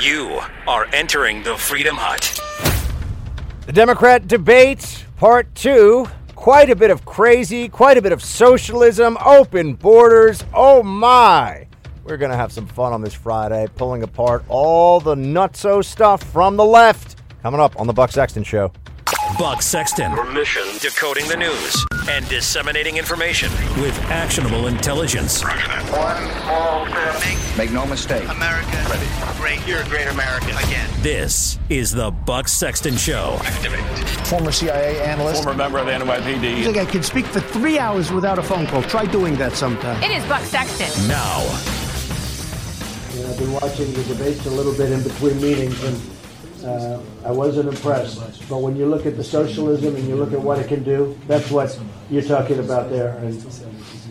You are entering the Freedom Hut. The Democrat debate, part two. Quite a bit of crazy, quite a bit of socialism, open borders. Oh my! We're going to have some fun on this Friday, pulling apart all the nutso stuff from the left. Coming up on the Buck Sexton Show. Buck Sexton. Mission decoding the news and disseminating information with actionable intelligence. One small step. Make no mistake. America. Ready. Great. You're a great American. Again. This is the Buck Sexton Show. Activate. Former CIA analyst. former member of the NYPD. I think I can speak for three hours without a phone call. Try doing that sometime. It is Buck Sexton. Now, You know, I've been watching the debates a little bit in between meetings, and uh, I wasn't impressed. But when you look at the socialism and you look at what it can do, that's what you're talking about there. And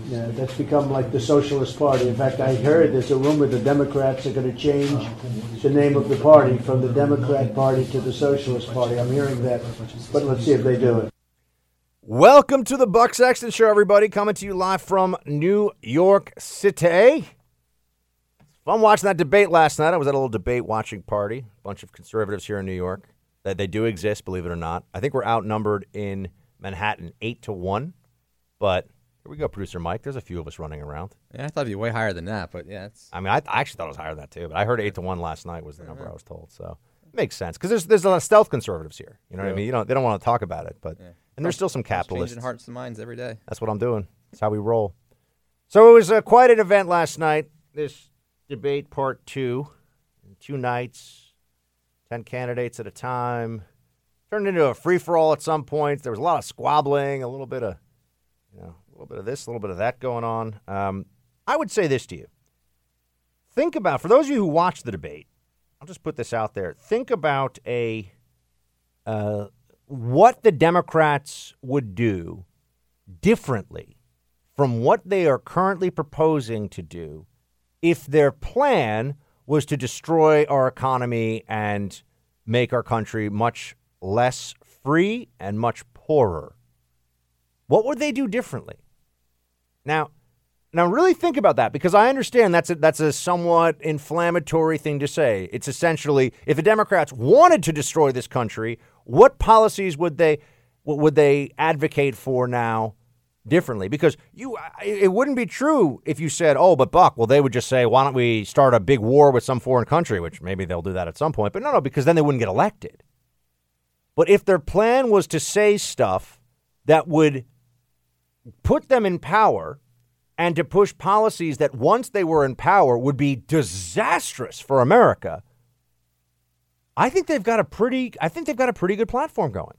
yeah, that's become like the Socialist Party. In fact, I heard there's a rumor the Democrats are going to change the name of the party from the Democrat Party to the Socialist Party. I'm hearing that, but let's see if they do it. Welcome to the Buck Sexton Show, everybody. Coming to you live from New York City. Fun watching that debate last night. I was at a little debate watching party. A bunch of conservatives here in New York. That they do exist, believe it or not. I think we're outnumbered in Manhattan eight to one. But here we go, producer Mike. There's a few of us running around. Yeah, I thought it'd be way higher than that, but yeah, it's I mean, I, I actually thought it was higher than that too. But I heard eight to one last night was the number I was told. So it makes sense because there's there's a lot of stealth conservatives here. You know what I mean? You know, they don't want to talk about it, but and there's still some capitalists. changing hearts and minds every day. That's what I'm doing. That's how we roll. So it was uh, quite an event last night. This debate part two, two nights, ten candidates at a time. Turned into a free for all at some points. There was a lot of squabbling, a little bit of, you know, a little bit of this, a little bit of that going on. Um, I would say this to you: think about for those of you who watched the debate. I'll just put this out there. Think about a uh, what the Democrats would do differently from what they are currently proposing to do if their plan was to destroy our economy and make our country much less free and much poorer. What would they do differently? Now, now really think about that because I understand that's a, that's a somewhat inflammatory thing to say. It's essentially if the Democrats wanted to destroy this country, what policies would they would they advocate for now differently? Because you it wouldn't be true if you said, "Oh, but Buck, well they would just say, "Why don't we start a big war with some foreign country?" which maybe they'll do that at some point. But no, no, because then they wouldn't get elected. But if their plan was to say stuff that would put them in power and to push policies that once they were in power would be disastrous for America, I think they've got a pretty I think they've got a pretty good platform going.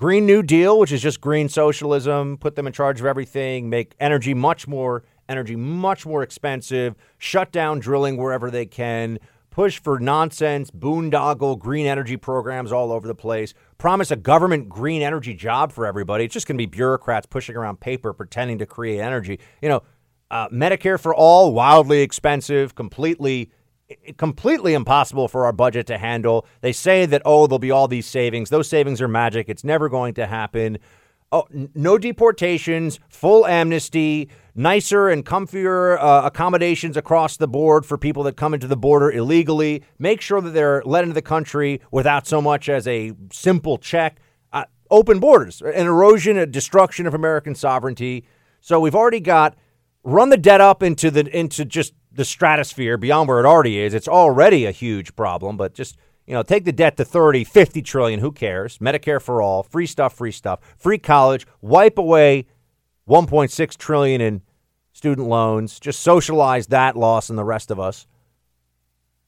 Green New Deal, which is just green socialism, put them in charge of everything, make energy much more energy much more expensive, shut down drilling wherever they can, push for nonsense boondoggle green energy programs all over the place, promise a government green energy job for everybody. It's just going to be bureaucrats pushing around paper pretending to create energy. You know, uh, Medicare for all, wildly expensive, completely completely impossible for our budget to handle. They say that oh there'll be all these savings. Those savings are magic. It's never going to happen. Oh, n- no deportations, full amnesty, nicer and comfier uh, accommodations across the board for people that come into the border illegally. Make sure that they're let into the country without so much as a simple check. Uh, open borders, an erosion, a destruction of American sovereignty. So we've already got run the debt up into the into just the stratosphere beyond where it already is. It's already a huge problem, but just you know, take the debt to 30, 50 trillion, who cares? Medicare for all, free stuff, free stuff, free college, wipe away 1.6 trillion in student loans, just socialize that loss and the rest of us.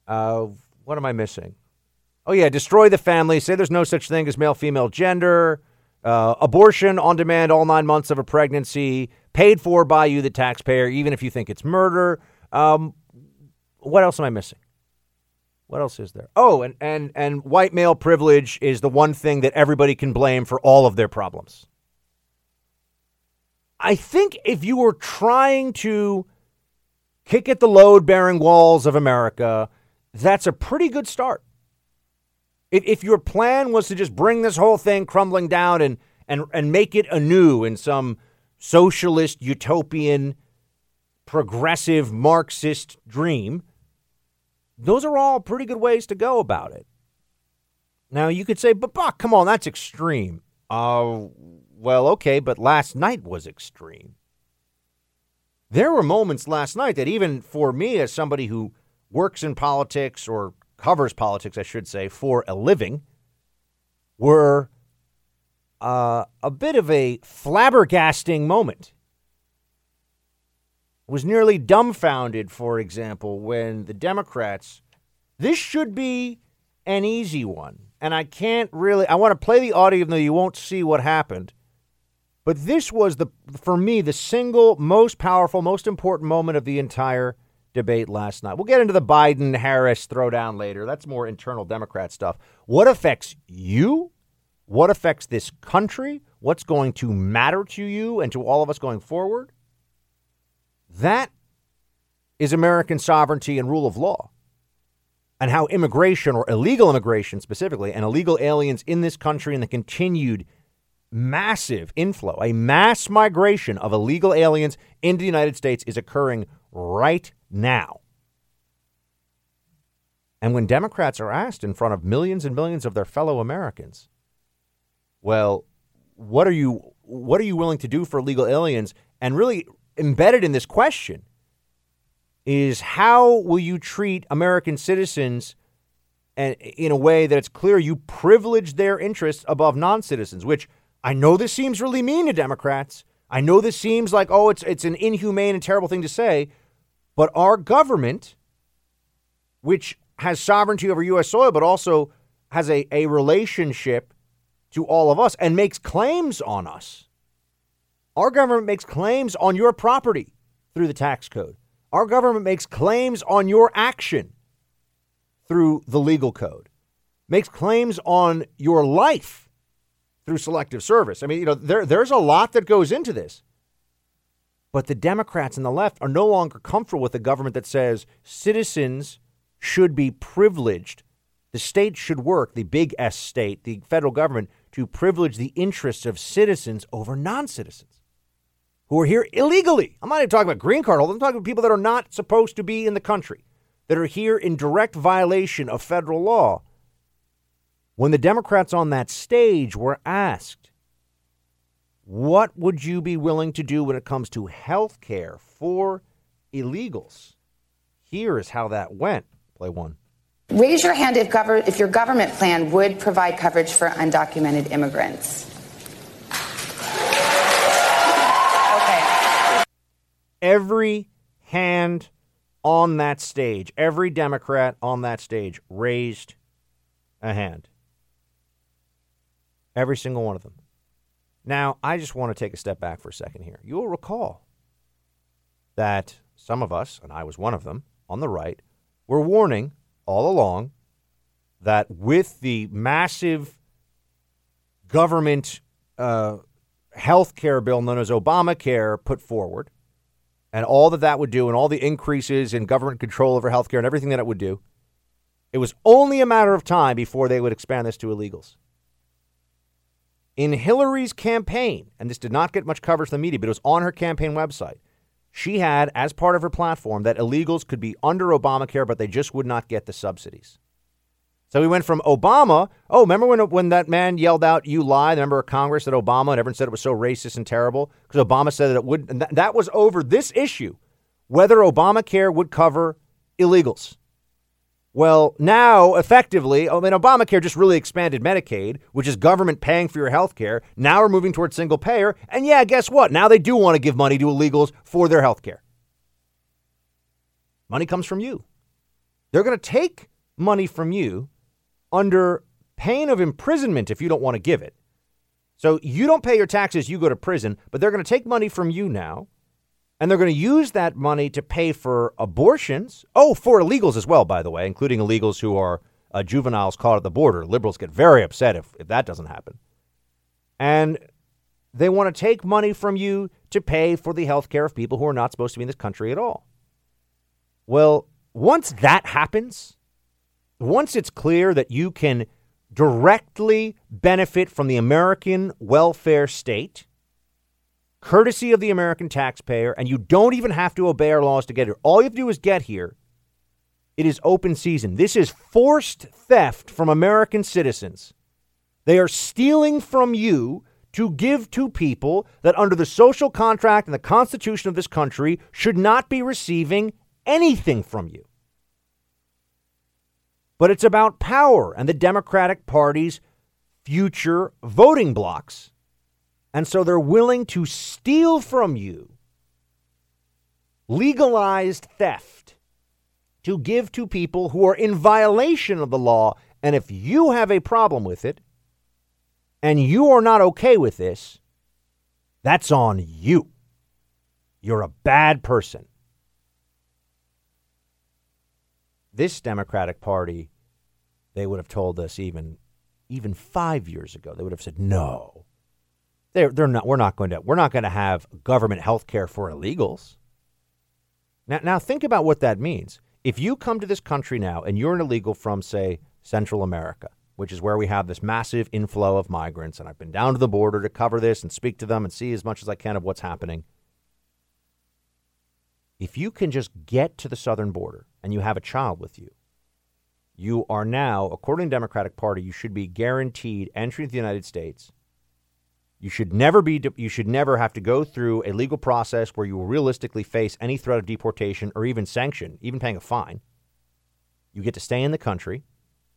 Uh, what am I missing? Oh yeah, destroy the family. Say there's no such thing as male female gender. Uh, abortion on demand all nine months of a pregnancy, paid for by you, the taxpayer, even if you think it's murder. Um, what else am I missing? What else is there? Oh, and, and, and white male privilege is the one thing that everybody can blame for all of their problems. I think if you were trying to kick at the load bearing walls of America, that's a pretty good start. If, if your plan was to just bring this whole thing crumbling down and, and, and make it anew in some socialist, utopian, progressive, Marxist dream, those are all pretty good ways to go about it. Now, you could say, but Buck, come on, that's extreme. Uh, well, okay, but last night was extreme. There were moments last night that, even for me, as somebody who works in politics or covers politics, I should say, for a living, were uh, a bit of a flabbergasting moment. Was nearly dumbfounded, for example, when the Democrats. This should be an easy one. And I can't really. I want to play the audio, even though you won't see what happened. But this was the, for me, the single most powerful, most important moment of the entire debate last night. We'll get into the Biden Harris throwdown later. That's more internal Democrat stuff. What affects you? What affects this country? What's going to matter to you and to all of us going forward? That is American sovereignty and rule of law. And how immigration, or illegal immigration specifically, and illegal aliens in this country and the continued massive inflow, a mass migration of illegal aliens into the United States is occurring right now. And when Democrats are asked in front of millions and millions of their fellow Americans, well, what are you what are you willing to do for illegal aliens? And really embedded in this question is how will you treat American citizens and in a way that it's clear you privilege their interests above non-citizens, which I know this seems really mean to Democrats. I know this seems like oh it's it's an inhumane and terrible thing to say, but our government which has sovereignty over US soil but also has a, a relationship to all of us and makes claims on us. Our government makes claims on your property through the tax code. Our government makes claims on your action through the legal code, makes claims on your life through selective service. I mean, you know, there, there's a lot that goes into this. But the Democrats and the left are no longer comfortable with a government that says citizens should be privileged. The state should work, the big S state, the federal government, to privilege the interests of citizens over non citizens who are here illegally. I'm not even talking about green card holders. I'm talking about people that are not supposed to be in the country, that are here in direct violation of federal law. When the Democrats on that stage were asked, what would you be willing to do when it comes to health care for illegals? Here is how that went. Play one. Raise your hand if, gov- if your government plan would provide coverage for undocumented immigrants. Every hand on that stage, every Democrat on that stage raised a hand. Every single one of them. Now, I just want to take a step back for a second here. You will recall that some of us, and I was one of them, on the right, were warning all along that with the massive government uh, health care bill known as Obamacare put forward, and all that that would do, and all the increases in government control over health care and everything that it would do, it was only a matter of time before they would expand this to illegals. In Hillary's campaign, and this did not get much coverage in the media, but it was on her campaign website, she had as part of her platform that illegals could be under Obamacare, but they just would not get the subsidies. So we went from Obama. Oh, remember when when that man yelled out, "You lie"? The member of Congress that Obama and everyone said it was so racist and terrible because Obama said that it would. And that was over this issue, whether Obamacare would cover illegals. Well, now effectively, I mean, Obamacare just really expanded Medicaid, which is government paying for your health care. Now we're moving towards single payer. And yeah, guess what? Now they do want to give money to illegals for their health care. Money comes from you. They're going to take money from you under pain of imprisonment if you don't want to give it. So you don't pay your taxes, you go to prison, but they're going to take money from you now and they're going to use that money to pay for abortions. Oh, for illegals as well, by the way, including illegals who are uh, juveniles caught at the border. Liberals get very upset if, if that doesn't happen. And they want to take money from you to pay for the health care of people who are not supposed to be in this country at all. Well, once that happens, once it's clear that you can directly benefit from the American welfare state, courtesy of the American taxpayer, and you don't even have to obey our laws to get here. All you have to do is get here. it is open season. This is forced theft from American citizens. They are stealing from you to give to people that, under the social contract and the Constitution of this country, should not be receiving anything from you. But it's about power and the Democratic Party's future voting blocs. And so they're willing to steal from you legalized theft to give to people who are in violation of the law. And if you have a problem with it and you are not okay with this, that's on you. You're a bad person. This Democratic Party, they would have told us even even five years ago, they would have said no. They're, they're not. We're not going to. We're not going to have government health care for illegals. Now, now think about what that means. If you come to this country now and you're an illegal from, say, Central America, which is where we have this massive inflow of migrants, and I've been down to the border to cover this and speak to them and see as much as I can of what's happening. If you can just get to the southern border and you have a child with you, you are now, according to the Democratic Party, you should be guaranteed entry to the United States. You should never be you should never have to go through a legal process where you will realistically face any threat of deportation or even sanction, even paying a fine. You get to stay in the country.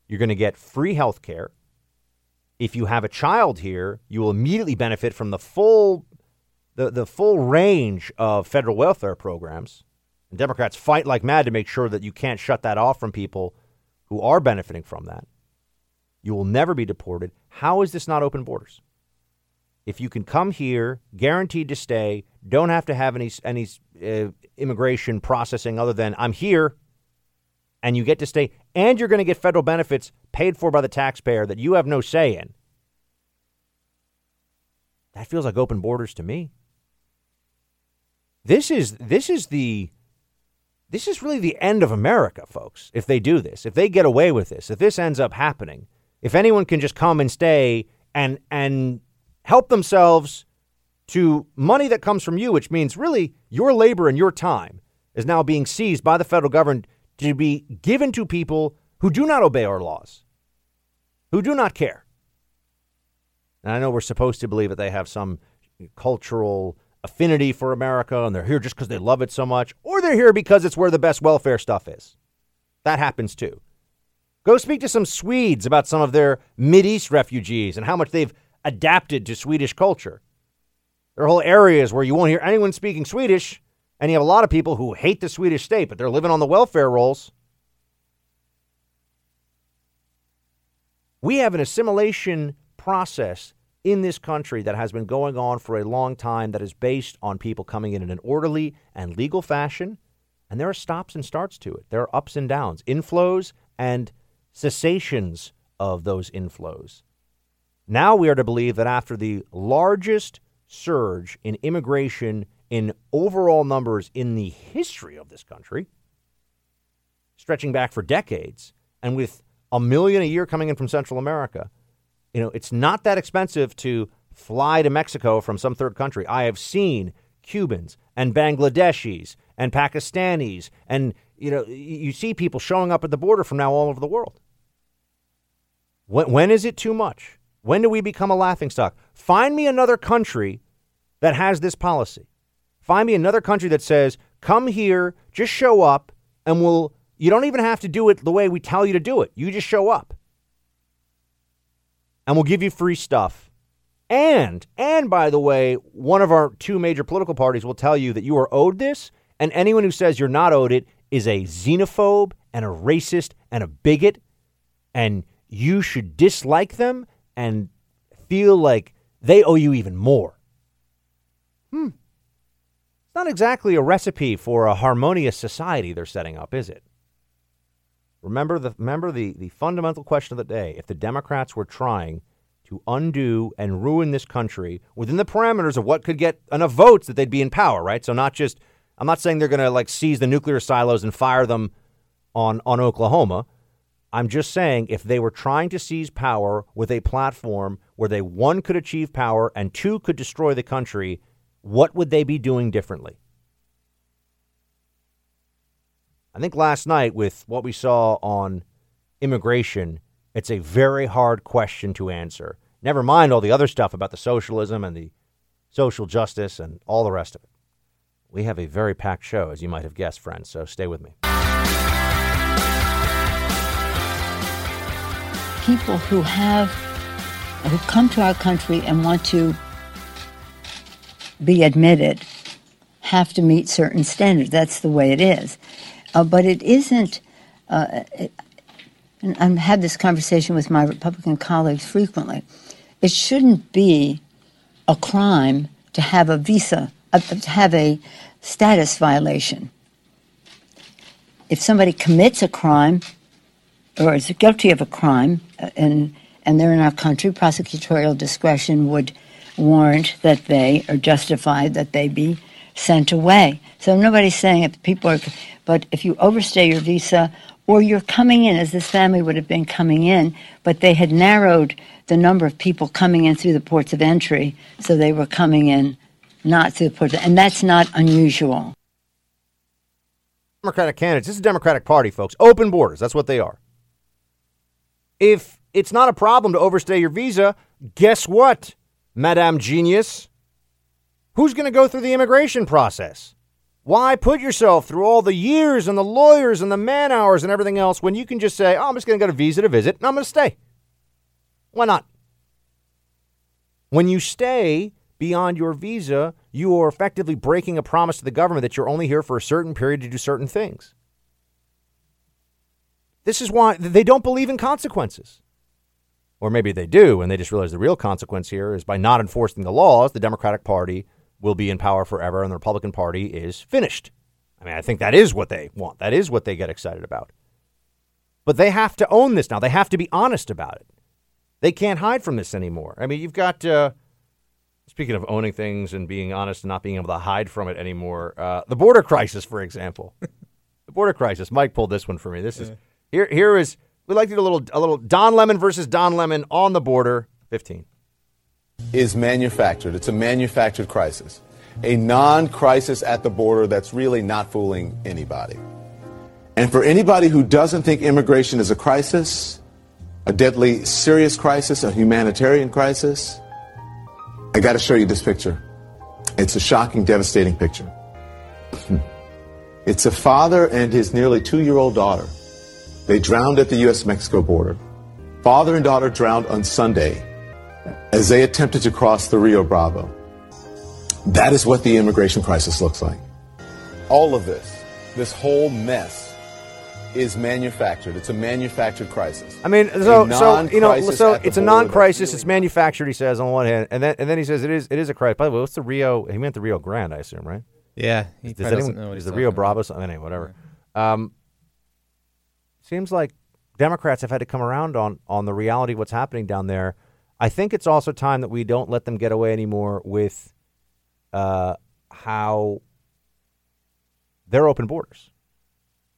You're going to get free health care. If you have a child here, you will immediately benefit from the full the, the full range of federal welfare programs. And Democrats fight like mad to make sure that you can't shut that off from people who are benefiting from that. You will never be deported. How is this not open borders? If you can come here, guaranteed to stay, don't have to have any any uh, immigration processing other than I'm here, and you get to stay, and you're going to get federal benefits paid for by the taxpayer that you have no say in. That feels like open borders to me. This is this is the this is really the end of America, folks. If they do this, if they get away with this, if this ends up happening, if anyone can just come and stay and and help themselves to money that comes from you, which means really your labor and your time is now being seized by the federal government to be given to people who do not obey our laws, who do not care. And I know we're supposed to believe that they have some cultural affinity for America and they're here just because they love it so much, or they're here because it's where the best welfare stuff is. That happens too. Go speak to some Swedes about some of their East refugees and how much they've adapted to Swedish culture. There are whole areas where you won't hear anyone speaking Swedish, and you have a lot of people who hate the Swedish state, but they're living on the welfare rolls. We have an assimilation process in this country that has been going on for a long time that is based on people coming in in an orderly and legal fashion. And there are stops and starts to it. There are ups and downs, inflows and cessations of those inflows. Now we are to believe that after the largest surge in immigration in overall numbers in the history of this country, stretching back for decades, and with a million a year coming in from Central America, you know, it's not that expensive to fly to Mexico from some third country. I have seen Cubans and Bangladeshis and Pakistanis, and you know, you see people showing up at the border from now all over the world. When, when is it too much? When do we become a laughingstock? Find me another country that has this policy. Find me another country that says, "Come here, just show up, and we'll." You don't even have to do it the way we tell you to do it. You just show up and we'll give you free stuff. And, and by the way, one of our two major political parties will tell you that you are owed this, and anyone who says you're not owed it is a xenophobe and a racist and a bigot, and you should dislike them and feel like they owe you even more. Hmm. It's not exactly a recipe for a harmonious society they're setting up, is it? Remember the remember the, the fundamental question of the day. If the Democrats were trying to undo and ruin this country within the parameters of what could get enough votes that they'd be in power, right? So not just I'm not saying they're going to like seize the nuclear silos and fire them on on Oklahoma. I'm just saying if they were trying to seize power with a platform where they one could achieve power and two could destroy the country, what would they be doing differently? I think last night, with what we saw on immigration, it's a very hard question to answer. Never mind all the other stuff about the socialism and the social justice and all the rest of it. We have a very packed show, as you might have guessed, friends, so stay with me. People who have, who come to our country and want to be admitted have to meet certain standards. That's the way it is. Uh, but it isn't. Uh, it, and I've had this conversation with my Republican colleagues frequently. It shouldn't be a crime to have a visa, uh, to have a status violation. If somebody commits a crime or is guilty of a crime uh, and and they're in our country, prosecutorial discretion would warrant that they are justified that they be sent away. So nobody's saying it. people are, but if you overstay your visa or you're coming in, as this family would have been coming in, but they had narrowed the number of people coming in through the ports of entry, so they were coming in not through the ports, and that's not unusual. Democratic candidates. This is Democratic Party, folks. Open borders. That's what they are. If it's not a problem to overstay your visa, guess what, Madame Genius? Who's going to go through the immigration process? Why put yourself through all the years and the lawyers and the man hours and everything else when you can just say, oh, I'm just going to get a visa to visit and I'm going to stay? Why not? When you stay beyond your visa, you are effectively breaking a promise to the government that you're only here for a certain period to do certain things. This is why they don't believe in consequences. Or maybe they do, and they just realize the real consequence here is by not enforcing the laws, the Democratic Party will be in power forever and the Republican Party is finished. I mean, I think that is what they want. That is what they get excited about. But they have to own this now. They have to be honest about it. They can't hide from this anymore. I mean, you've got, uh, speaking of owning things and being honest and not being able to hide from it anymore, uh, the border crisis, for example. the border crisis. Mike pulled this one for me. This yeah. is here. Here is we like to do a little a little Don Lemon versus Don Lemon on the border. Fifteen is manufactured. It's a manufactured crisis, a non crisis at the border that's really not fooling anybody. And for anybody who doesn't think immigration is a crisis, a deadly serious crisis, a humanitarian crisis, I got to show you this picture. It's a shocking, devastating picture. it's a father and his nearly two year old daughter. They drowned at the U.S. Mexico border. Father and daughter drowned on Sunday as they attempted to cross the Rio Bravo. That is what the immigration crisis looks like. All of this, this whole mess, is manufactured. It's a manufactured crisis. I mean, so so you know, so it's a non-crisis. It's manufactured. He says on one hand, and then and then he says it is it is a crisis. By the way, what's the Rio? He meant the Rio Grande, I assume, right? Yeah. He Does anyone, know is the Rio Bravo? About. Anyway, whatever. Um, seems like Democrats have had to come around on on the reality of what's happening down there I think it's also time that we don't let them get away anymore with uh, how they're open borders.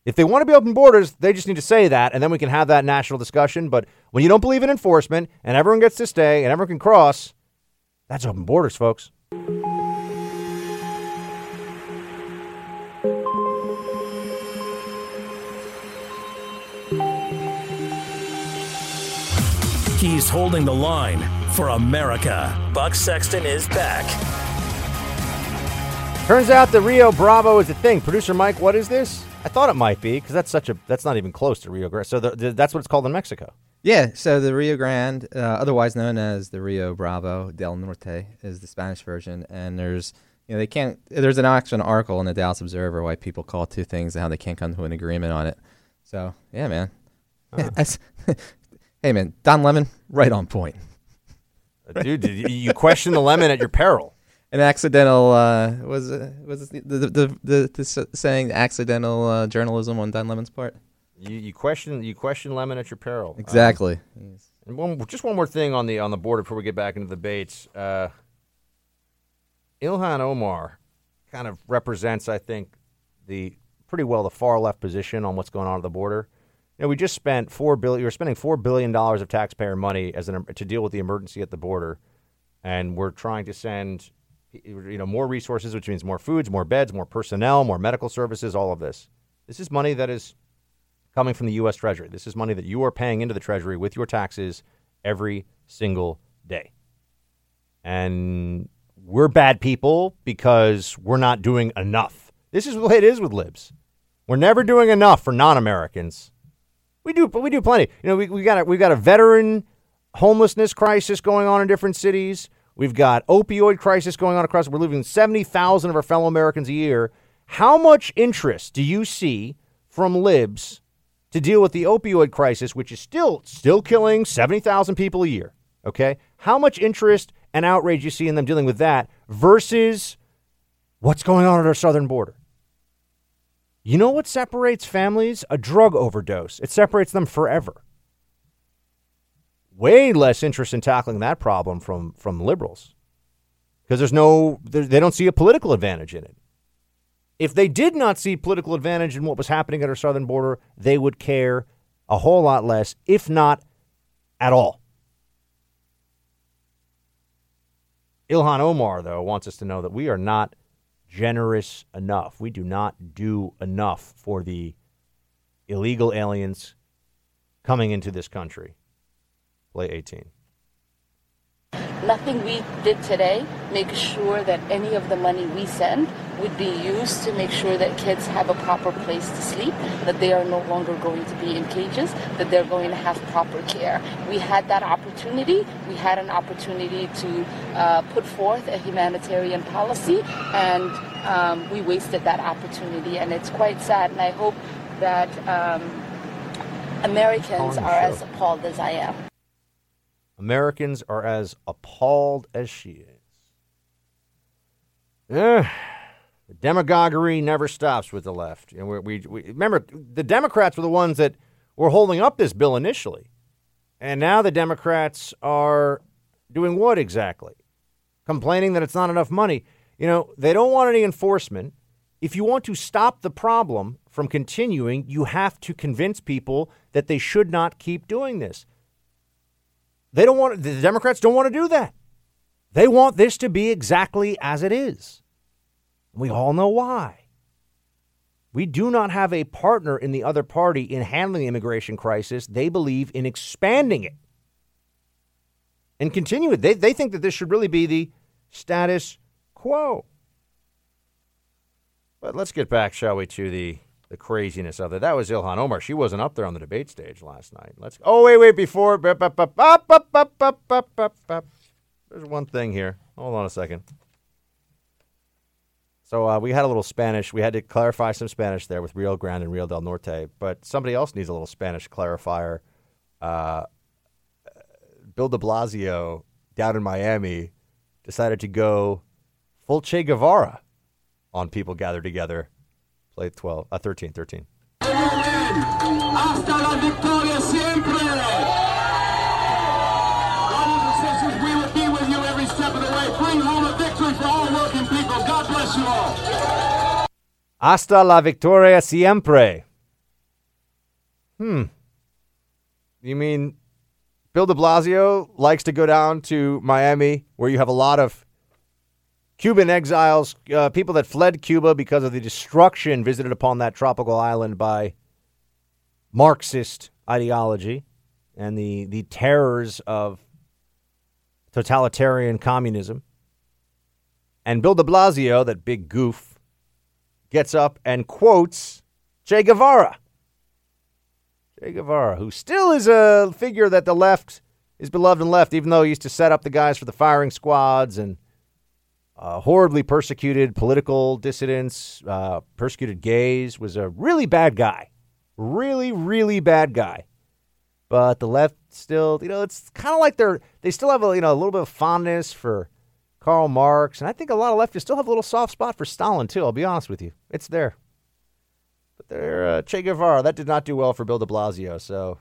If they want to be open borders, they just need to say that, and then we can have that national discussion. But when you don't believe in enforcement and everyone gets to stay and everyone can cross, that's open borders, folks. He's holding the line for America. Buck Sexton is back. Turns out the Rio Bravo is a thing. Producer Mike, what is this? I thought it might be because that's such a that's not even close to Rio Grande. So the, the, that's what it's called in Mexico. Yeah. So the Rio Grande, uh, otherwise known as the Rio Bravo del Norte, is the Spanish version, and there's you know they can't. There's an actual article in the Dallas Observer why people call two things and how they can't come to an agreement on it. So yeah, man. Uh-huh. Hey man, Don Lemon, right on point. Uh, dude, you question the lemon at your peril. An accidental uh, was uh, was the the, the, the, the saying accidental uh, journalism on Don Lemon's part. You, you question you question lemon at your peril. Exactly. Um, and one, just one more thing on the on the border before we get back into the debates. Uh, Ilhan Omar kind of represents, I think, the pretty well the far left position on what's going on at the border. You know, we just spent four billion. You're spending four billion dollars of taxpayer money as an to deal with the emergency at the border, and we're trying to send, you know, more resources, which means more foods, more beds, more personnel, more medical services, all of this. This is money that is coming from the U.S. Treasury. This is money that you are paying into the Treasury with your taxes every single day. And we're bad people because we're not doing enough. This is the way it is with libs. We're never doing enough for non-Americans. We do, but we do plenty. You know, we, we got a, we've got a veteran homelessness crisis going on in different cities. We've got opioid crisis going on across. We're losing seventy thousand of our fellow Americans a year. How much interest do you see from libs to deal with the opioid crisis, which is still still killing seventy thousand people a year? Okay, how much interest and outrage you see in them dealing with that versus what's going on at our southern border? You know what separates families? A drug overdose. It separates them forever. Way less interest in tackling that problem from from liberals because there's no they don't see a political advantage in it. If they did not see political advantage in what was happening at our southern border, they would care a whole lot less, if not at all. Ilhan Omar, though, wants us to know that we are not generous enough. We do not do enough for the illegal aliens coming into this country. Play 18. Nothing we did today makes sure that any of the money we send would be used to make sure that kids have a proper place to sleep, that they are no longer going to be in cages, that they're going to have proper care. We had that opportunity. We had an opportunity to uh, put forth a humanitarian policy, and um, we wasted that opportunity, and it's quite sad. And I hope that um, Americans are as appalled as I am. Americans are as appalled as she is. Eh, the demagoguery never stops with the left. Know, we, we, we, remember the Democrats were the ones that were holding up this bill initially, and now the Democrats are doing what exactly? Complaining that it's not enough money. You know, they don't want any enforcement. If you want to stop the problem from continuing, you have to convince people that they should not keep doing this. They don't want the Democrats don't want to do that. They want this to be exactly as it is. We all know why. We do not have a partner in the other party in handling the immigration crisis. They believe in expanding it and continue it. They, they think that this should really be the status quo. But let's get back, shall we, to the the craziness of it. That was Ilhan Omar. She wasn't up there on the debate stage last night. Let's. Oh wait, wait. Before. There's one thing here. Hold on a second. So uh, we had a little Spanish. We had to clarify some Spanish there with Rio Grande and Rio del Norte. But somebody else needs a little Spanish clarifier. Uh, Bill De Blasio down in Miami decided to go full Che Guevara on people gathered together. Play 12, uh, 13, 13. Hasta la victoria siempre. Brothers and sisters, we will be with you every step of the way. Bring home a victory for all working people. God bless you all. Hasta la victoria siempre. Hmm. You mean Bill de Blasio likes to go down to Miami where you have a lot of Cuban exiles, uh, people that fled Cuba because of the destruction visited upon that tropical island by Marxist ideology and the, the terrors of totalitarian communism. And Bill de Blasio, that big goof, gets up and quotes Che Guevara. Che Guevara, who still is a figure that the left is beloved and left, even though he used to set up the guys for the firing squads and uh, horribly persecuted political dissidents, uh, persecuted gays, was a really bad guy. Really, really bad guy. But the left still, you know, it's kind of like they're, they still have a, you know, a little bit of fondness for Karl Marx. And I think a lot of leftists still have a little soft spot for Stalin, too. I'll be honest with you. It's there. But they're, uh, Che Guevara, that did not do well for Bill de Blasio. So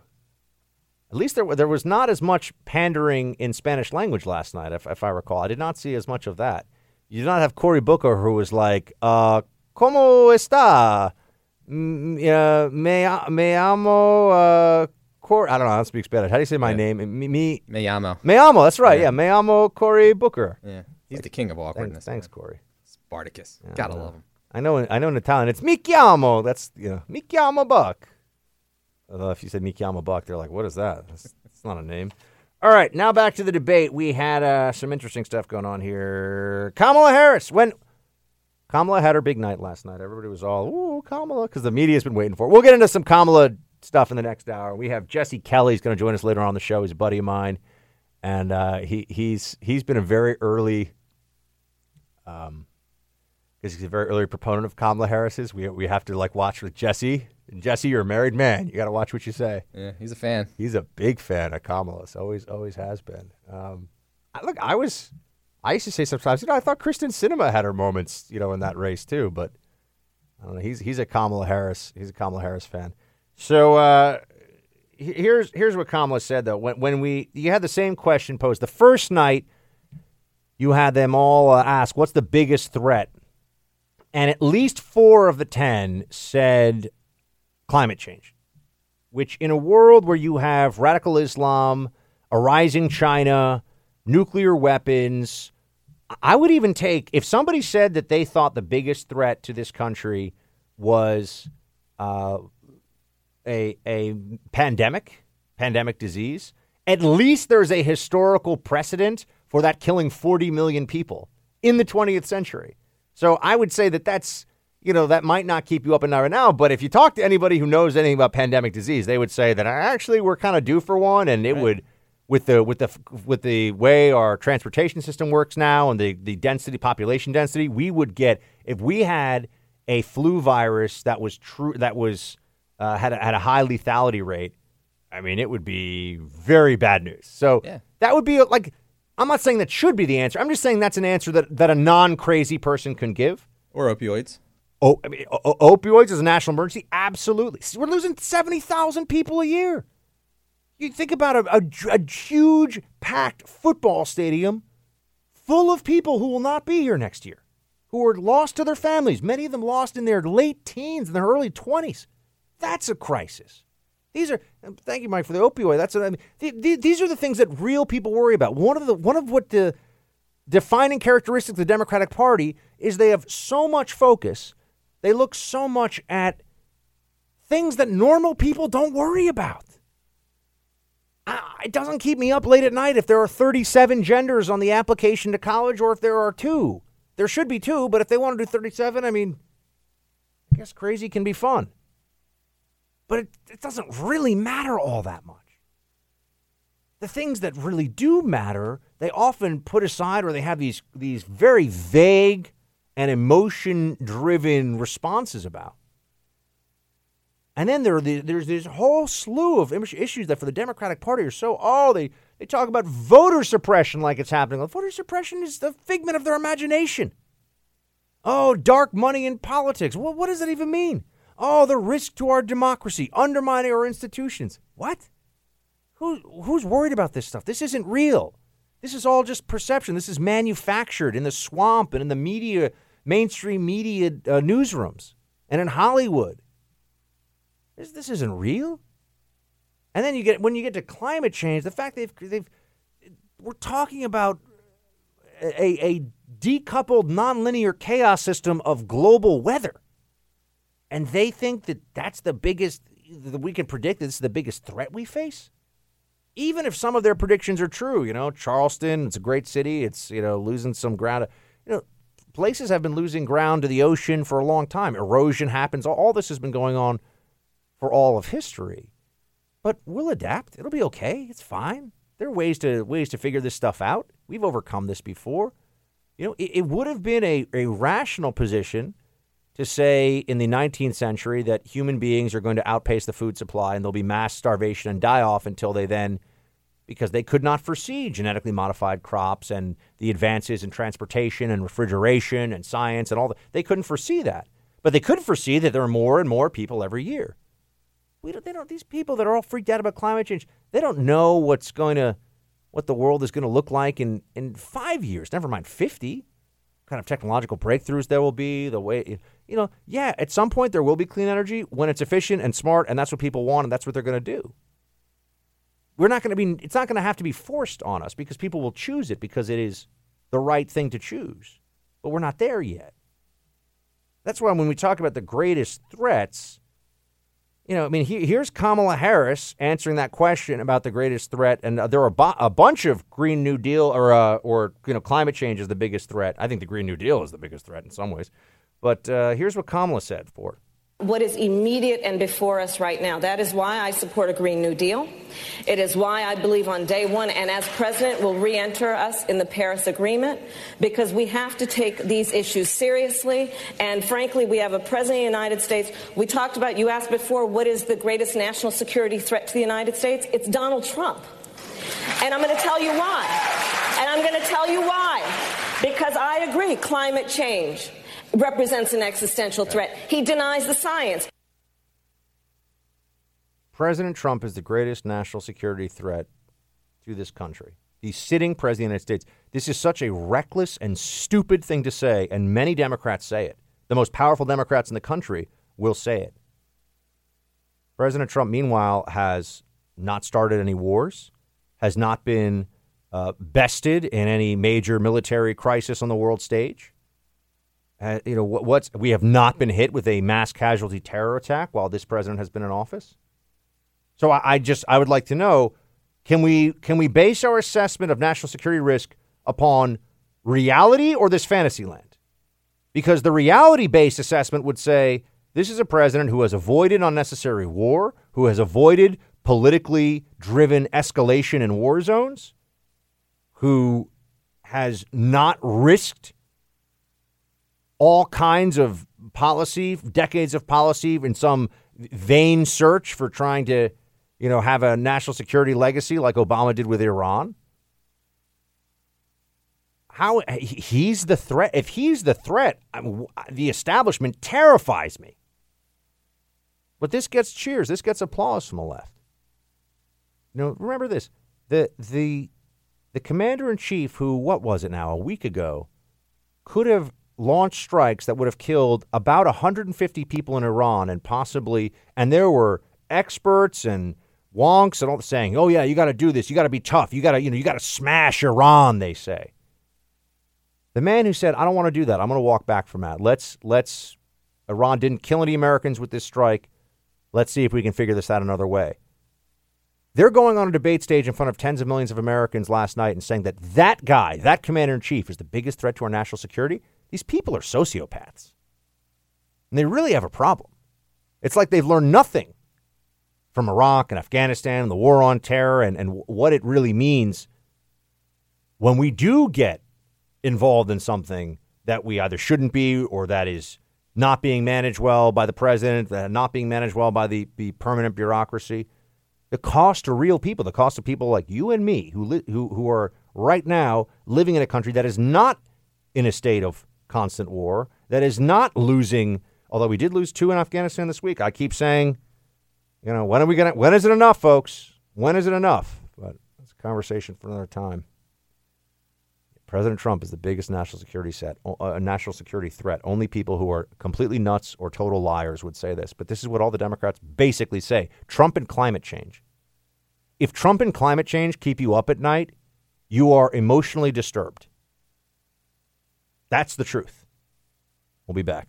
at least there, there was not as much pandering in Spanish language last night, if, if I recall. I did not see as much of that. You did not have Cory Booker who was like, uh, ¿Cómo está? Uh, me, me amo, uh, Cor- I don't know how to speak Spanish. How do you say my Yeah. name? Me, me, Me llamo. me amo, that's right. Yeah. Yeah, me amo Cory Booker. Yeah. He's the king of Thanks, awkwardness. thanks man. Cory. Spartacus. Yeah, Gotta love him. I know. I know in Italian it's mi chiamo. That's you know mi chiamo Buck. Although if you said mi chiamo Buck, they're like, what is that? That's, that's not a name. All right, now back to the debate. We had uh, some interesting stuff going on here. Kamala Harris when Kamala had her big night last night. Everybody was all ooh Kamala because the media's been waiting for. it. We'll get into some Kamala stuff in the next hour. We have Jesse Kelly. Kelly's going to join us later on the show. He's a buddy of mine, and uh, he he's he's been a very early um because he's a very early proponent of Kamala Harris's. We we have to like watch with Jesse. And Jesse, you're a married man. You got to watch what you say. Yeah, he's a fan. He's a big fan of Kamala's. Always always has been. Um, I, look, I was. I used to say sometimes, you know, I thought Kyrsten Sinema had her moments, you know, in that race too. But I don't know. He's he's a Kamala Harris. He's a Kamala Harris fan. So uh, here's here's what Kamala said though. When when we you had the same question posed the first night, you had them all uh, ask, "What's the biggest threat?" And at least four of the ten said climate change. Which, in a world where you have radical Islam, a rising China, nuclear weapons, I would even take if somebody said that they thought the biggest threat to this country was uh, a a pandemic, pandemic disease. At least there's a historical precedent for that killing 40 million people in the 20th century. So I would say that that's you know that might not keep you up at night right now, but if you talk to anybody who knows anything about pandemic disease, they would say that actually we're kind of due for one, and it would with the with the with the way our transportation system works now and the the density population density, we would get if we had a flu virus that was true that was uh, had a, had a high lethality rate. I mean, it would be very bad news. So that would be like I'm not saying that should be the answer. I'm just saying that's an answer that that a non crazy person can give. Or opioids. Oh, I mean, opioids is a national emergency. Absolutely, we're losing seventy thousand people a year. You think about a, a, a huge packed football stadium full of people who will not be here next year, who are lost to their families. Many of them lost in their late teens and their early twenties. That's a crisis. These are. Um, thank you, Mike, for the opioid. That's what I mean. The- the- these are the things that real people worry about. One of the one of what the defining characteristics of the Democratic Party is they have so much focus. They look so much at things that normal people don't worry about. I- It doesn't keep me up late at night if there are 37 genders on the application to college or if there are two. There should be two, but if they want to do 37, I mean, I guess crazy can be fun. But it, it doesn't really matter all that much. The things that really do matter, they often put aside or they have these, these very vague and emotion driven responses about. And then there the, there's this whole slew of issues that for the Democratic Party are so, oh, they, they talk about voter suppression like it's happening. Well, voter suppression is the figment of their imagination. Oh, dark money in politics. Well, what does that even mean? Oh, the risk to our democracy, undermining our institutions. What? Who, who's worried about this stuff? This isn't real. This is all just perception. This is manufactured in the swamp and in the media, mainstream media uh, newsrooms and in Hollywood. This, this isn't real. And then you get when you get to climate change, the fact they've they've we're talking about a, a decoupled nonlinear chaos system of global weather, and they think that that's the biggest that we can predict. that This is the biggest threat we face. Even if some of their predictions are true, you know, Charleston, it's a great city. It's you know losing some ground. You know, places have been losing ground to the ocean for a long time. Erosion happens. All, this has been going on for all of history. But we'll adapt. It'll be okay. It's fine. There are ways to ways to figure this stuff out. We've overcome this before. You know, it, it would have been a, a rational position to say in the 19th century that human beings are going to outpace the food supply and there'll be mass starvation and die off until they then, because they could not foresee genetically modified crops and the advances in transportation and refrigeration and science and all that. They couldn't foresee that. But they could foresee that there are more and more people every year. We don't, they don't, these people that are all freaked out about climate change, they don't know what's going to, what the world is going to look like in, in five years, never mind 50. What kind of technological breakthroughs there will be, the way, you know, yeah, at some point there will be clean energy when it's efficient and smart, and that's what people want, and that's what they're going to do. We're not going to be, it's not going to have to be forced on us because people will choose it because it is the right thing to choose. But we're not there yet. That's why when we talk about the greatest threats, you know, I mean, he, here's Kamala Harris answering that question about the greatest threat, and there are a bunch of Green New Deal or uh, or you know climate change is the biggest threat. I think the Green New Deal is the biggest threat in some ways, but uh, here's what Kamala said for. it. What is immediate and before us right now. That is why I support a Green New Deal. It is why I believe on day one, and as president, will re enter us in the Paris Agreement because we have to take these issues seriously. And frankly, we have a president of the United States. We talked about, you asked before, what is the greatest national security threat to the United States? It's Donald Trump. And I'm going to tell you why. And I'm going to tell you why. Because I agree, climate change represents an existential threat. He denies the science. President Trump is the greatest national security threat to this country. The sitting president of the United States. This is such a reckless and stupid thing to say, and many Democrats say it. The most powerful Democrats in the country will say it. President Trump, meanwhile, has not started any wars, has not been uh, bested in any major military crisis on the world stage. Uh, you know what, what's we have not been hit with a mass casualty terror attack while this president has been in office. So I, I just I would like to know can we can we base our assessment of national security risk upon reality or this fantasy land? Because the reality based assessment would say this is a president who has avoided unnecessary war, who has avoided politically driven escalation in war zones, who has not risked all kinds of policy, decades of policy in some vain search for trying to, you know, have a national security legacy like Obama did with Iran. How he's the threat. If he's the threat, the establishment terrifies me. But this gets cheers. This gets applause from the left. You know, remember this: the the the commander in chief, who what was it now a week ago, could have launched strikes that would have killed about 150 people in Iran and possibly, and there were experts and wonks and all saying, "Oh yeah, you got to do this. You got to be tough. You got to, you know, you got to smash Iran." They say. The man who said, "I don't want to do that. I'm going to walk back from that. Let's let's." Iran didn't kill any Americans with this strike. Let's see if we can figure this out another way. They're going on a debate stage in front of tens of millions of Americans last night and saying that that guy, that commander in chief, is the biggest threat to our national security. These people are sociopaths. And they really have a problem. It's like they've learned nothing from Iraq and Afghanistan and the war on terror and, and what it really means when we do get involved in something that we either shouldn't be or that is not being managed well by the president, that not being managed well by the, the permanent bureaucracy. The cost to real people, the cost of people like you and me who, li- who, who are right now living in a country that is not in a state of constant war, that is not losing, although we did lose two in Afghanistan this week. I keep saying, you know, when are we going to, when is it enough, folks? When is it enough? But it's a conversation for another time. President Trump is the biggest national security set, uh, national security threat. Only people who are completely nuts or total liars would say this. But this is what all the Democrats basically say: Trump and climate change. If Trump and climate change keep you up at night, you are emotionally disturbed. That's the truth. We'll be back.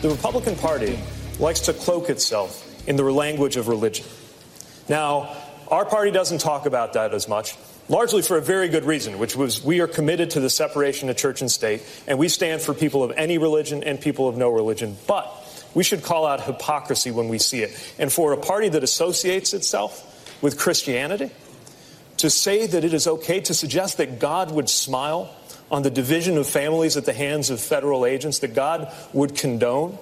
The Republican Party likes to cloak itself in the language of religion. Now, our party doesn't talk about that as much, largely for a very good reason, which was we are committed to the separation of church and state, and we stand for people of any religion and people of no religion. But we should call out hypocrisy when we see it. And for a party that associates itself with Christianity, to say that it is okay to suggest that God would smile on the division of families at the hands of federal agents, that God would condone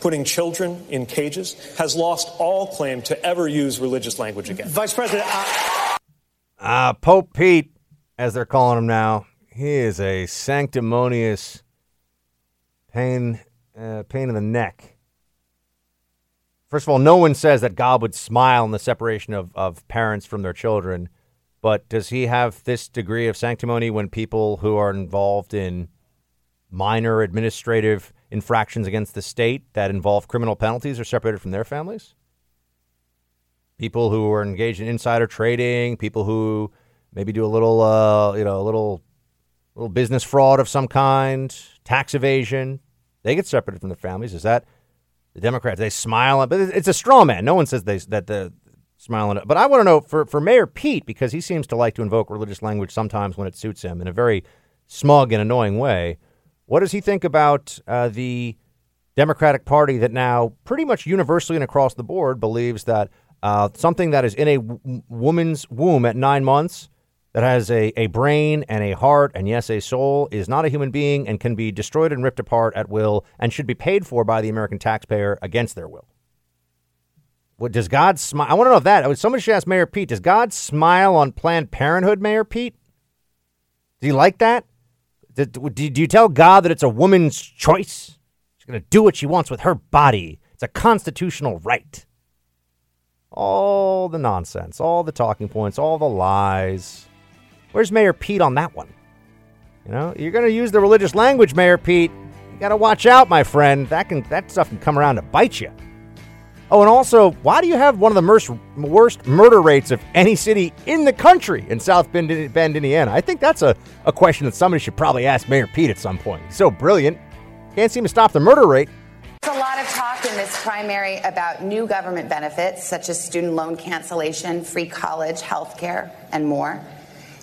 putting children in cages, has lost all claim to ever use religious language again. Vice President. Uh, uh, Pope Pete, as they're calling him now, he is a sanctimonious pain, uh, pain in the neck. First of all, no one says that God would smile on the separation of, of parents from their children. But does he have this degree of sanctimony when people who are involved in minor administrative infractions against the state that involve criminal penalties are separated from their families? People who are engaged in insider trading, people who maybe do a little, uh, you know, a little little business fraud of some kind, tax evasion, they get separated from their families. Is that the Democrats? They smile, but it's a straw man. No one says they that the smiling. But I want to know for for Mayor Pete because he seems to like to invoke religious language sometimes when it suits him in a very smug and annoying way. What does he think about uh, the Democratic Party that now pretty much universally and across the board believes that uh, something that is in a w- woman's womb at nine months that has a, a brain and a heart and, yes, a soul is not a human being and can be destroyed and ripped apart at will and should be paid for by the American taxpayer against their will. What does God smile? I want to know that. Somebody should ask Mayor Pete. Does God smile on Planned Parenthood, Mayor Pete? Do you like that? Do, do you tell God that it's a woman's choice? She's going to do what she wants with her body. It's a constitutional right. All the nonsense, all the talking points, all the lies. Where's Mayor Pete on that one? You know, you're going to use the religious language, Mayor Pete. You got to watch out, my friend. That can that stuff can come around to bite you. Oh, and also, why do you have one of the worst, murder rates of any city in the country in South Bend, Bend, Indiana? I think that's a, a question that somebody should probably ask Mayor Pete at some point. So brilliant. Can't seem to stop the murder rate. There's a lot of talk in this primary about new government benefits, such as student loan cancellation, free college, health care, and more.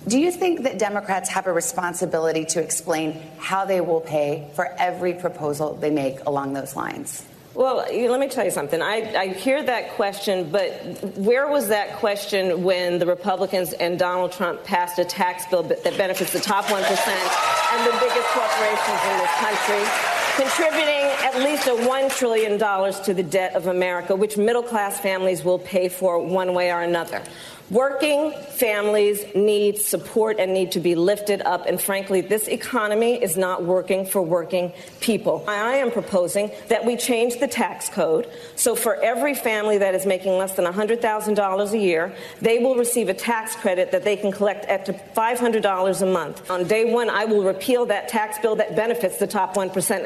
Do you think that Democrats have a responsibility to explain how they will pay for every proposal they make along those lines? Well, let me tell you something. I, I, hear that question, but where was that question when the Republicans and Donald Trump passed a tax bill that benefits the top 1% and the biggest corporations in this country, contributing at least a $1 trillion to the debt of America, which middle class families will pay for one way or another? Working families need support and need to be lifted up. And frankly, this economy is not working for working people. I am proposing that we change the tax code so for every family that is making less than $100,000 a year, they will receive a tax credit that they can collect up to $500 a month. On day one, I will repeal that tax bill that benefits the top 1%.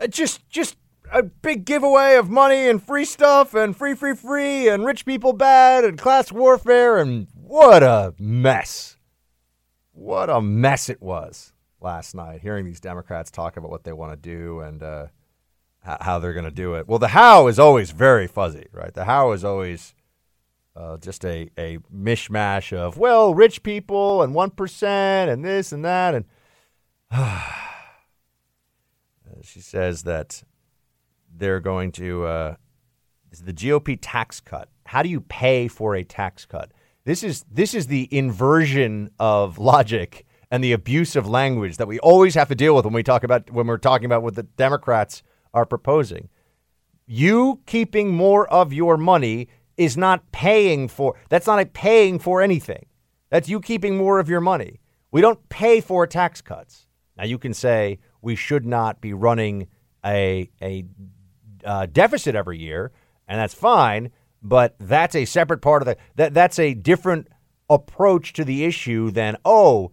Uh, just, just a big giveaway of money and free stuff and free, free, free and rich people bad and class warfare and what a mess. What a mess it was last night hearing these Democrats talk about what they want to do and uh, how they're going to do it. Well, the how is always very fuzzy, right? The how is always uh, just a, a mishmash of, well, rich people and 1% and this and that. And she says that they're going to uh, the GOP tax cut. How do you pay for a tax cut? This is this is the inversion of logic and the abuse of language that we always have to deal with when we talk about when we're talking about what the Democrats are proposing. You keeping more of your money is not paying for that's not a paying for anything. That's you keeping more of your money. We don't pay for tax cuts. Now you can say we should not be running a a uh, deficit every year, and that's fine. But that's a separate part of the that that's a different approach to the issue than oh,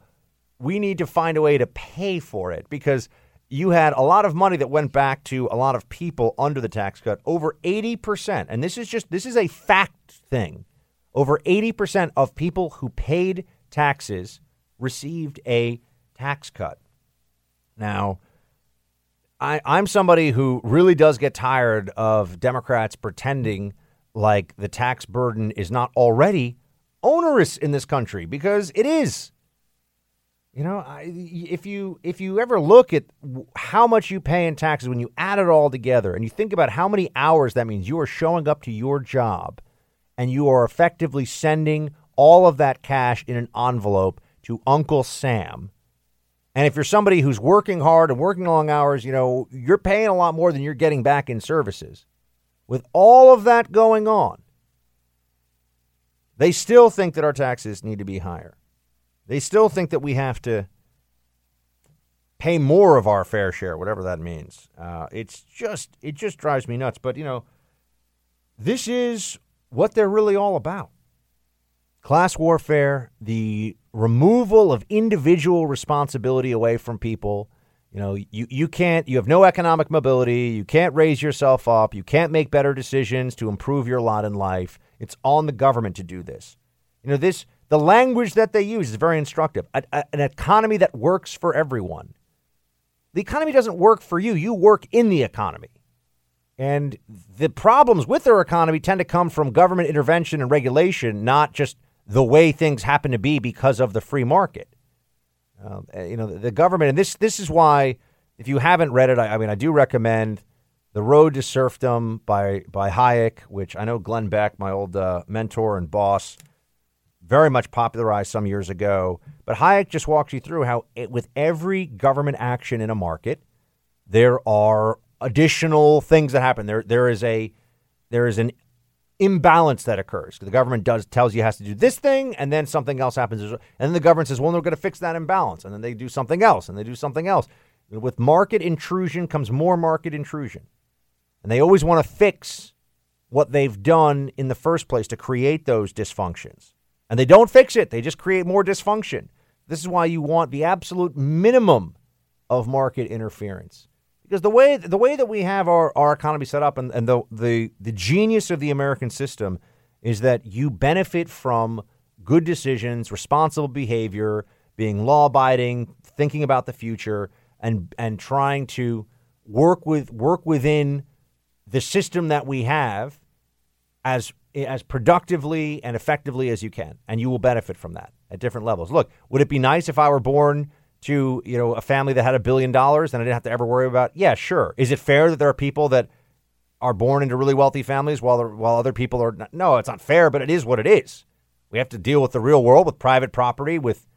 we need to find a way to pay for it because you had a lot of money that went back to a lot of people under the tax cut, over 80%. And this is just this is a fact thing. Over 80% of people who paid taxes received a tax cut. Now, I, I'm somebody who really does get tired of Democrats pretending like the tax burden is not already onerous in this country because it is. You know, I, if you if you ever look at how much you pay in taxes when you add it all together and you think about how many hours that means you are showing up to your job and you are effectively sending all of that cash in an envelope to Uncle Sam and if you're somebody who's working hard and working long hours, you know, you're paying a lot more than you're getting back in services. With all of that going on, they still think that our taxes need to be higher. They still think that we have to pay more of our fair share, whatever that means. Uh, it's just it just drives me nuts. But you know, this is what they're really all about: class warfare, the removal of individual responsibility away from people. You know, you, you can't, you have no economic mobility. You can't raise yourself up. You can't make better decisions to improve your lot in life. It's on the government to do this. You know, this, the language that they use is very instructive. A, a, an economy that works for everyone. The economy doesn't work for you, you work in the economy. And the problems with their economy tend to come from government intervention and regulation, not just the way things happen to be because of the free market. Um, you know, the, government, and this this is why, if you haven't read it, I, I mean, I do recommend "The Road to Serfdom" by by Hayek, which I know Glenn Beck, my old uh, mentor and boss, very much popularized some years ago. But Hayek just walks you through how, it, with every government action in a market, there are additional things that happen. There, there is a there is an imbalance that occurs. The government does tells you has to do this thing, and then something else happens, and then the government says, "Well, we're going to fix that imbalance," and then they do something else, and they do something else. With market intrusion comes more market intrusion, and they always want to fix what they've done in the first place to create those dysfunctions. And they don't fix it; they just create more dysfunction. This is why you want the absolute minimum of market interference because the way the way that we have our, our economy set up and, and the, the the genius of the American system is that you benefit from good decisions, responsible behavior, being law abiding, thinking about the future, and and trying to work with work within the system that we have as as productively and effectively as you can, and you will benefit from that at different levels. Look, would it be nice if I were born to you know a family that had a billion dollars and I didn't have to ever worry about. Yeah, sure. Is it fair that there are people that are born into really wealthy families while while other people are not? No, it's not fair, but it is what it is. We have to deal with the real world, with private property, with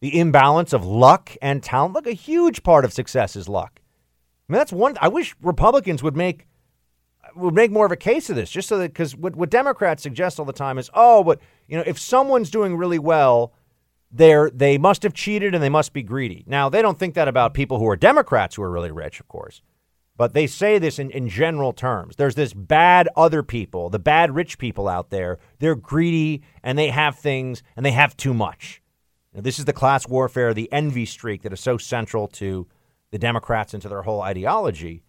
the imbalance of luck and talent. Look, a huge part of success is luck. I mean, that's one. I wish Republicans would make would make more of a case of this, just so that because what, what Democrats suggest all the time is, oh, but you know, if someone's doing really well they're they must have cheated and they must be greedy. Now they don't think that about people who are Democrats who are really rich, of course. But they say this in, in general terms. There's this bad other people, the bad rich people out there. They're greedy and they have things and they have too much. Now, this is the class warfare, the envy streak that is so central to the Democrats and to their whole ideology.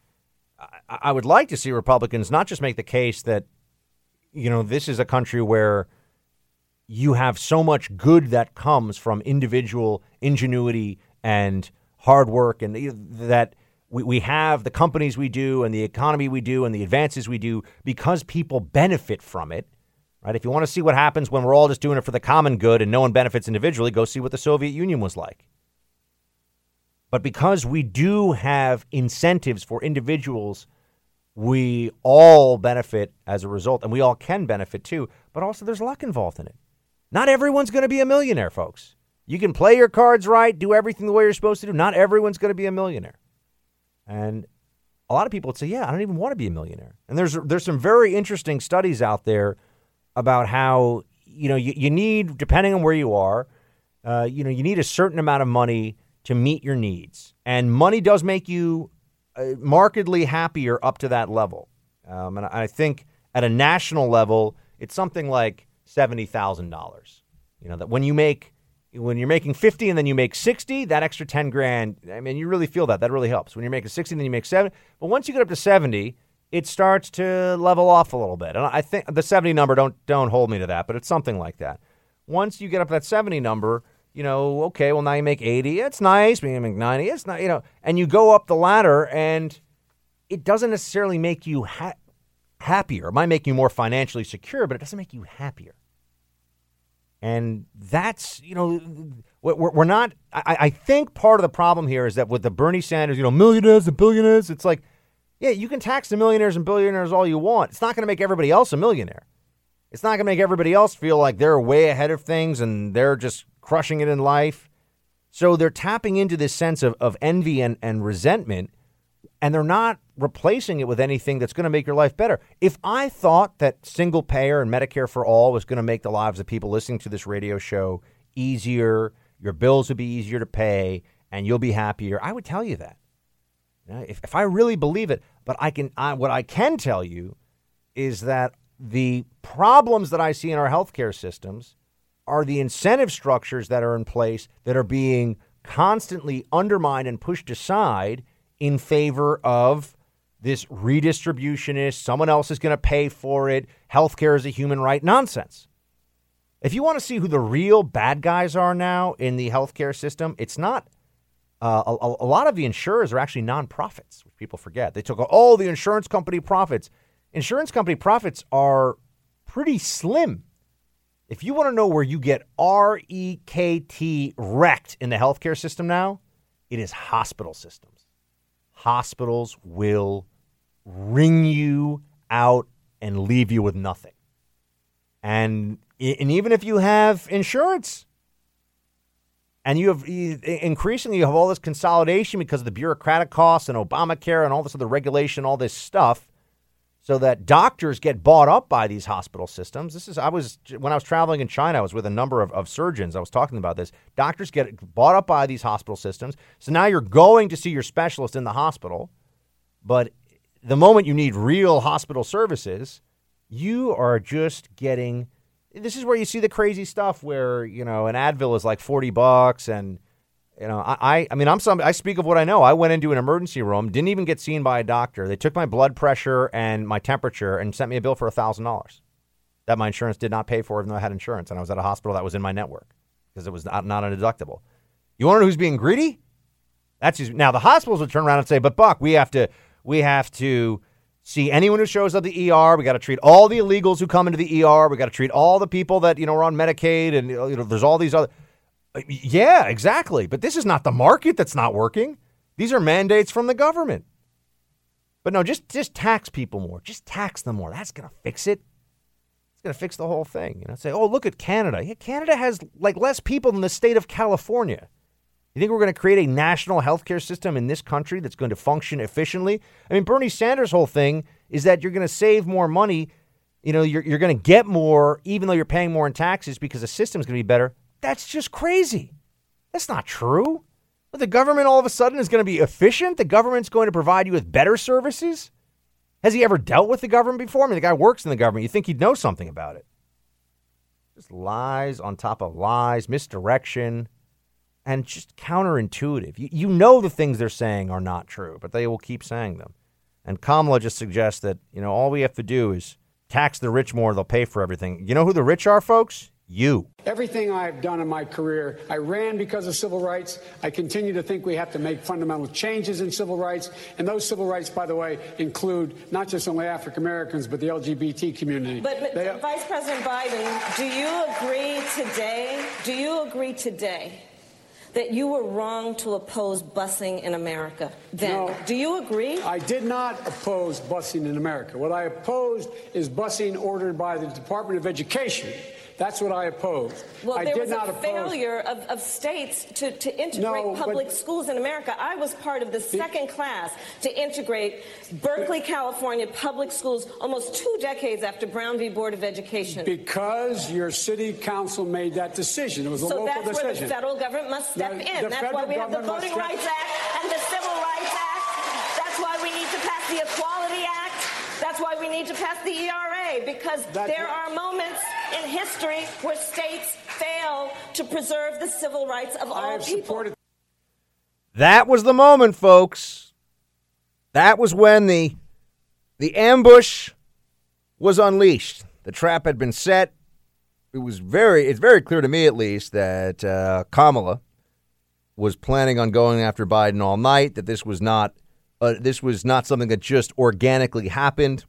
I, I would like to see Republicans not just make the case that, you know, this is a country where you have so much good that comes from individual ingenuity and hard work, and that we, we have the companies we do, and the economy we do, and the advances we do because people benefit from it. Right? If you want to see what happens when we're all just doing it for the common good and no one benefits individually, go see what the Soviet Union was like. But because we do have incentives for individuals, we all benefit as a result, and we all can benefit too. But also, there's luck involved in it. Not everyone's going to be a millionaire, folks. You can play your cards right, do everything the way you're supposed to do. Not everyone's going to be a millionaire. And a lot of people would say, "Yeah, I don't even want to be a millionaire." And there's there's some very interesting studies out there about how you know you, you need, depending on where you are, uh, you know, you need a certain amount of money to meet your needs, and money does make you uh, markedly happier up to that level. Um, and I think at a national level, it's something like seventy thousand dollars. You know that when you make when you're making fifty and then you make sixty, that extra ten grand. I mean, you really feel that. That really helps. When you're making sixty and then you make seven, but once you get up to seventy, it starts to level off a little bit. And I think the seventy number don't don't hold me to that, but it's something like that. Once you get up that seventy number, you know, okay, well now you make eighty. It's nice. You make ninety. It's not, you know, and you go up the ladder, and it doesn't necessarily make you ha- happier. It might make you more financially secure, but it doesn't make you happier. And that's, you know, we're, not, I, I think part of the problem here is that with the Bernie Sanders, you know, millionaires and billionaires, it's like, yeah, you can tax the millionaires and billionaires all you want. It's not going to make everybody else a millionaire. It's not going to make everybody else feel like they're way ahead of things and they're just crushing it in life. So they're tapping into this sense of, of envy and, and resentment, and they're not replacing it with anything that's going to make your life better. If I thought that single payer and Medicare for all was going to make the lives of people listening to this radio show easier, your bills would be easier to pay, and you'll be happier, I would tell you that. If, if I really believe it, but I can, I, what I can tell you is that the problems that I see in our healthcare systems are the incentive structures that are in place that are being constantly undermined and pushed aside in favor of this redistributionist, someone else is going to pay for it, healthcare is a human right nonsense. If you want to see who the real bad guys are now in the healthcare system, it's not. Uh, a, a lot of the insurers are actually nonprofits, which people forget. They took all the insurance company profits. Insurance company profits are pretty slim. If you want to know where you get R E K T wrecked in the healthcare system now, it is hospital systems. Hospitals will wring you out and leave you with nothing. And and even if you have insurance and you have increasingly you have all this consolidation because of the bureaucratic costs and Obamacare and all this other regulation, all this stuff, so that doctors get bought up by these hospital systems. This is I was when I was traveling in China, I was with a number of, of surgeons. I was talking about this. Doctors get bought up by these hospital systems. So now you're going to see your specialist in the hospital, but the moment you need real hospital services, you are just getting this is where you see the crazy stuff where you know an Advil is like forty bucks, and you know I I mean I'm some I speak of what I know. I went into an emergency room, didn't even get seen by a doctor. They took my blood pressure and my temperature and sent me a bill for thousand dollars that my insurance did not pay for, even though I had insurance, and I was at a hospital that was in my network because it was not, not a deductible. You want to know who's being greedy? That's just, now the hospitals would turn around and say, "But Buck, we have to we have to." see anyone who shows up the ER. We got to treat all the illegals who come into the ER. We got to treat all the people that you know are on Medicaid, and you know there's all these other. Yeah, exactly. But this is not the market that's not working. These are mandates from the government. But no, just just tax people more. Just tax them more. That's gonna fix it. It's gonna fix the whole thing. You know, say, oh, look at Canada. Yeah, Canada has like less people than the state of California. You think we're going to create a national healthcare system in this country that's going to function efficiently? I mean, Bernie Sanders' whole thing is that you're going to save more money. You know, you're, you're going to get more, even though you're paying more in taxes because the system's going to be better. That's just crazy. That's not true. But the government all of a sudden is going to be efficient. The government's going to provide you with better services. Has he ever dealt with the government before? I mean, the guy works in the government. You think he'd know something about it. Just lies on top of lies, misdirection and just counterintuitive. You, you know the things they're saying are not true, but they will keep saying them. And Kamala just suggests that, you know, all we have to do is tax the rich more, they'll pay for everything. You know who the rich are, folks? You. Everything I've done in my career, I ran because of civil rights. I continue to think we have to make fundamental changes in civil rights. And those civil rights, by the way, include not just only African Americans, but the LGBT community. But, but they, Vice President Biden, do you agree today? Do you agree today that you were wrong to oppose busing in America then. No, Do you agree? I did not oppose busing in America. What I opposed is busing ordered by the Department of Education. That's what I opposed. Well, I there did was not a failure of, of states to, to integrate No, public but- schools in America. I was part of the second class to integrate Berkeley, California public schools almost two decades after Brown v. Board of Education. Because your city council made that decision. It was a so local that's where the federal government must step The- in. the That's why we have the Voting Rights Act and the Civil Rights Act. That's why we need to pass the Equality Act. That's why we need to pass the ERA because there are moments in history where states fail to preserve the civil rights of all people. That was the moment, folks. That was when the the ambush was unleashed. The trap had been set. It was very it's very clear to me at least that uh, Kamala was planning on going after Biden all night, that this was not uh, this was not something that just organically happened.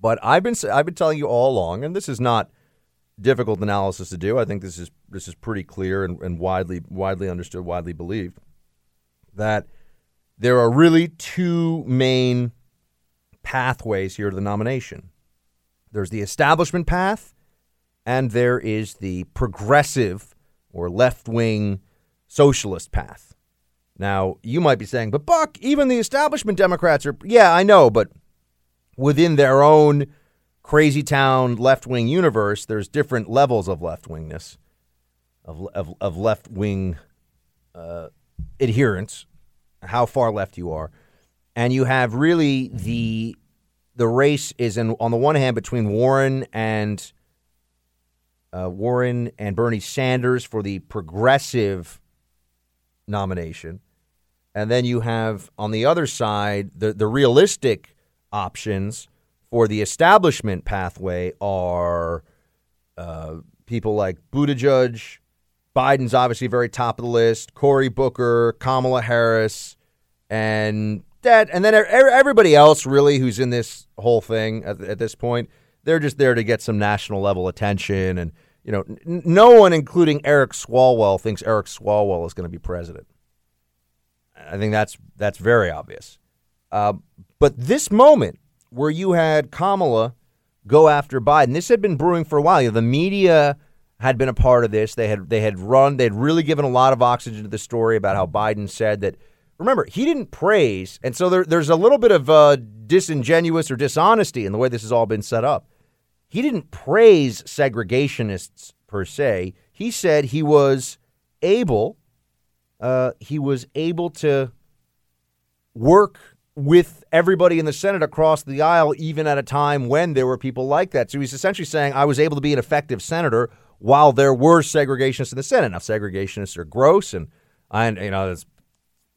But I've been I've been telling you all along, and this is not difficult analysis to do. I think this is this is pretty clear and, and widely widely understood, widely believed that there are really two main pathways here to the nomination. There's the establishment path, and there is the progressive or left wing socialist path. Now, you might be saying, but Buck, even the establishment Democrats are, yeah, I know, but within their own crazy town left wing universe, there's different levels of left wingness, of, of, of left wing uh, adherence, how far left you are. And you have really the the race is in, on the one hand between Warren and uh, Warren and Bernie Sanders for the progressive nomination, and then you have on the other side the the realistic options for the establishment pathway are uh, people like Buttigieg, Biden's obviously very top of the list, Cory Booker, Kamala Harris, and that, and then everybody else really who's in this whole thing at, at this point, they're just there to get some national level attention. And, you know, no one, including Eric Swalwell, thinks Eric Swalwell is going to be president. I think that's that's very obvious. Uh, but this moment where you had Kamala go after Biden, this had been brewing for a while. You know, the media had been a part of this. They had they had run. They had really given a lot of oxygen to the story about how Biden said that. Remember, he didn't praise, and so there, there's a little bit of uh, disingenuous or dishonesty in the way this has all been set up. He didn't praise segregationists per se. He said he was able, uh, he was able to work with everybody in the Senate across the aisle, even at a time when there were people like that. So he's essentially saying, I was able to be an effective senator while there were segregationists in the Senate. Now, segregationists are gross, and I, you know, it's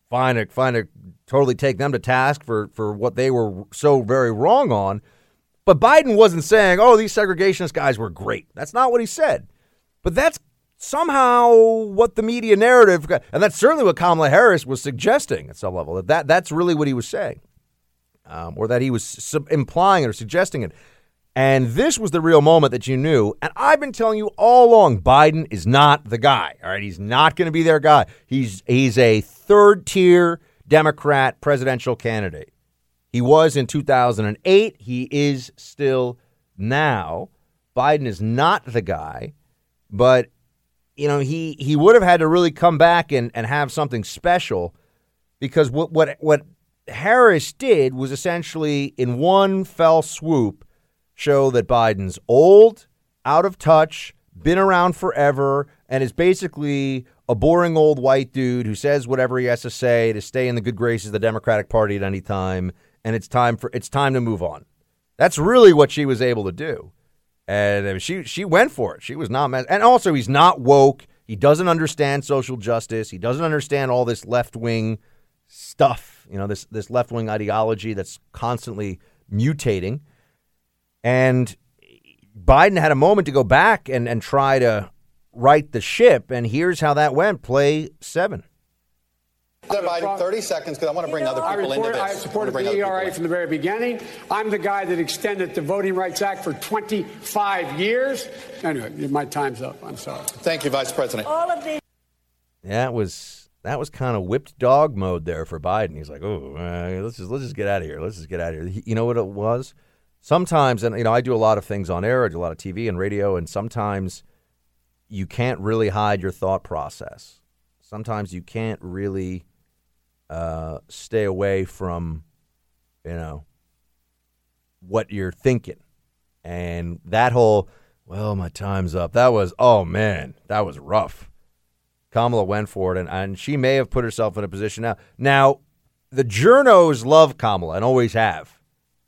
fine to, fine to totally take them to task for, for what they were so very wrong on. But Biden wasn't saying, oh, these segregationist guys were great. That's not what he said. But that's somehow what the media narrative, and that's certainly what Kamala Harris was suggesting at some level. That, that that's really what he was saying, um, or that he was sub- implying or suggesting it. And this was the real moment that you knew. And I've been telling you all along, Biden is not the guy. All right, he's not going to be their guy. He's he's a third tier Democrat presidential candidate. He was in 2008. He is still now. Biden is not the guy, but you know, he he would have had to really come back and, and have something special because what what what Harris did was essentially in one fell swoop show that Biden's old, out of touch, been around forever, and is basically a boring old white dude who says whatever he has to say to stay in the good graces of the Democratic Party at any time, and it's time for it's time to move on. That's really what she was able to do and she she went for it. She was not mad. And also, he's not woke. He doesn't understand social justice. He doesn't understand all this left wing stuff. You know, this this left wing ideology that's constantly mutating. And Biden had a moment to go back and and try to right the ship. And here's how that went. Play seven. Biden, 30 seconds, because I want to bring other people report, into this. I supported the ERA from the very beginning. I'm the guy that extended the Voting Rights Act for 25 years. Anyway, my time's up. I'm sorry. Thank you, Vice President. All of these. That was that was kind of whipped dog mode there for Biden. He's like, oh, uh, let's just let's just get out of here. Let's just get out of here. You know what it was? Sometimes, and you know, I do a lot of things on air. I do a lot of TV and radio, and sometimes you can't really hide your thought process. Sometimes you can't really uh, stay away from, you know, what you're thinking. And that whole, well, my time's up. That was, oh man, that was rough. Kamala went for it, and, and she may have put herself in a position now. Now, the journos love Kamala and always have.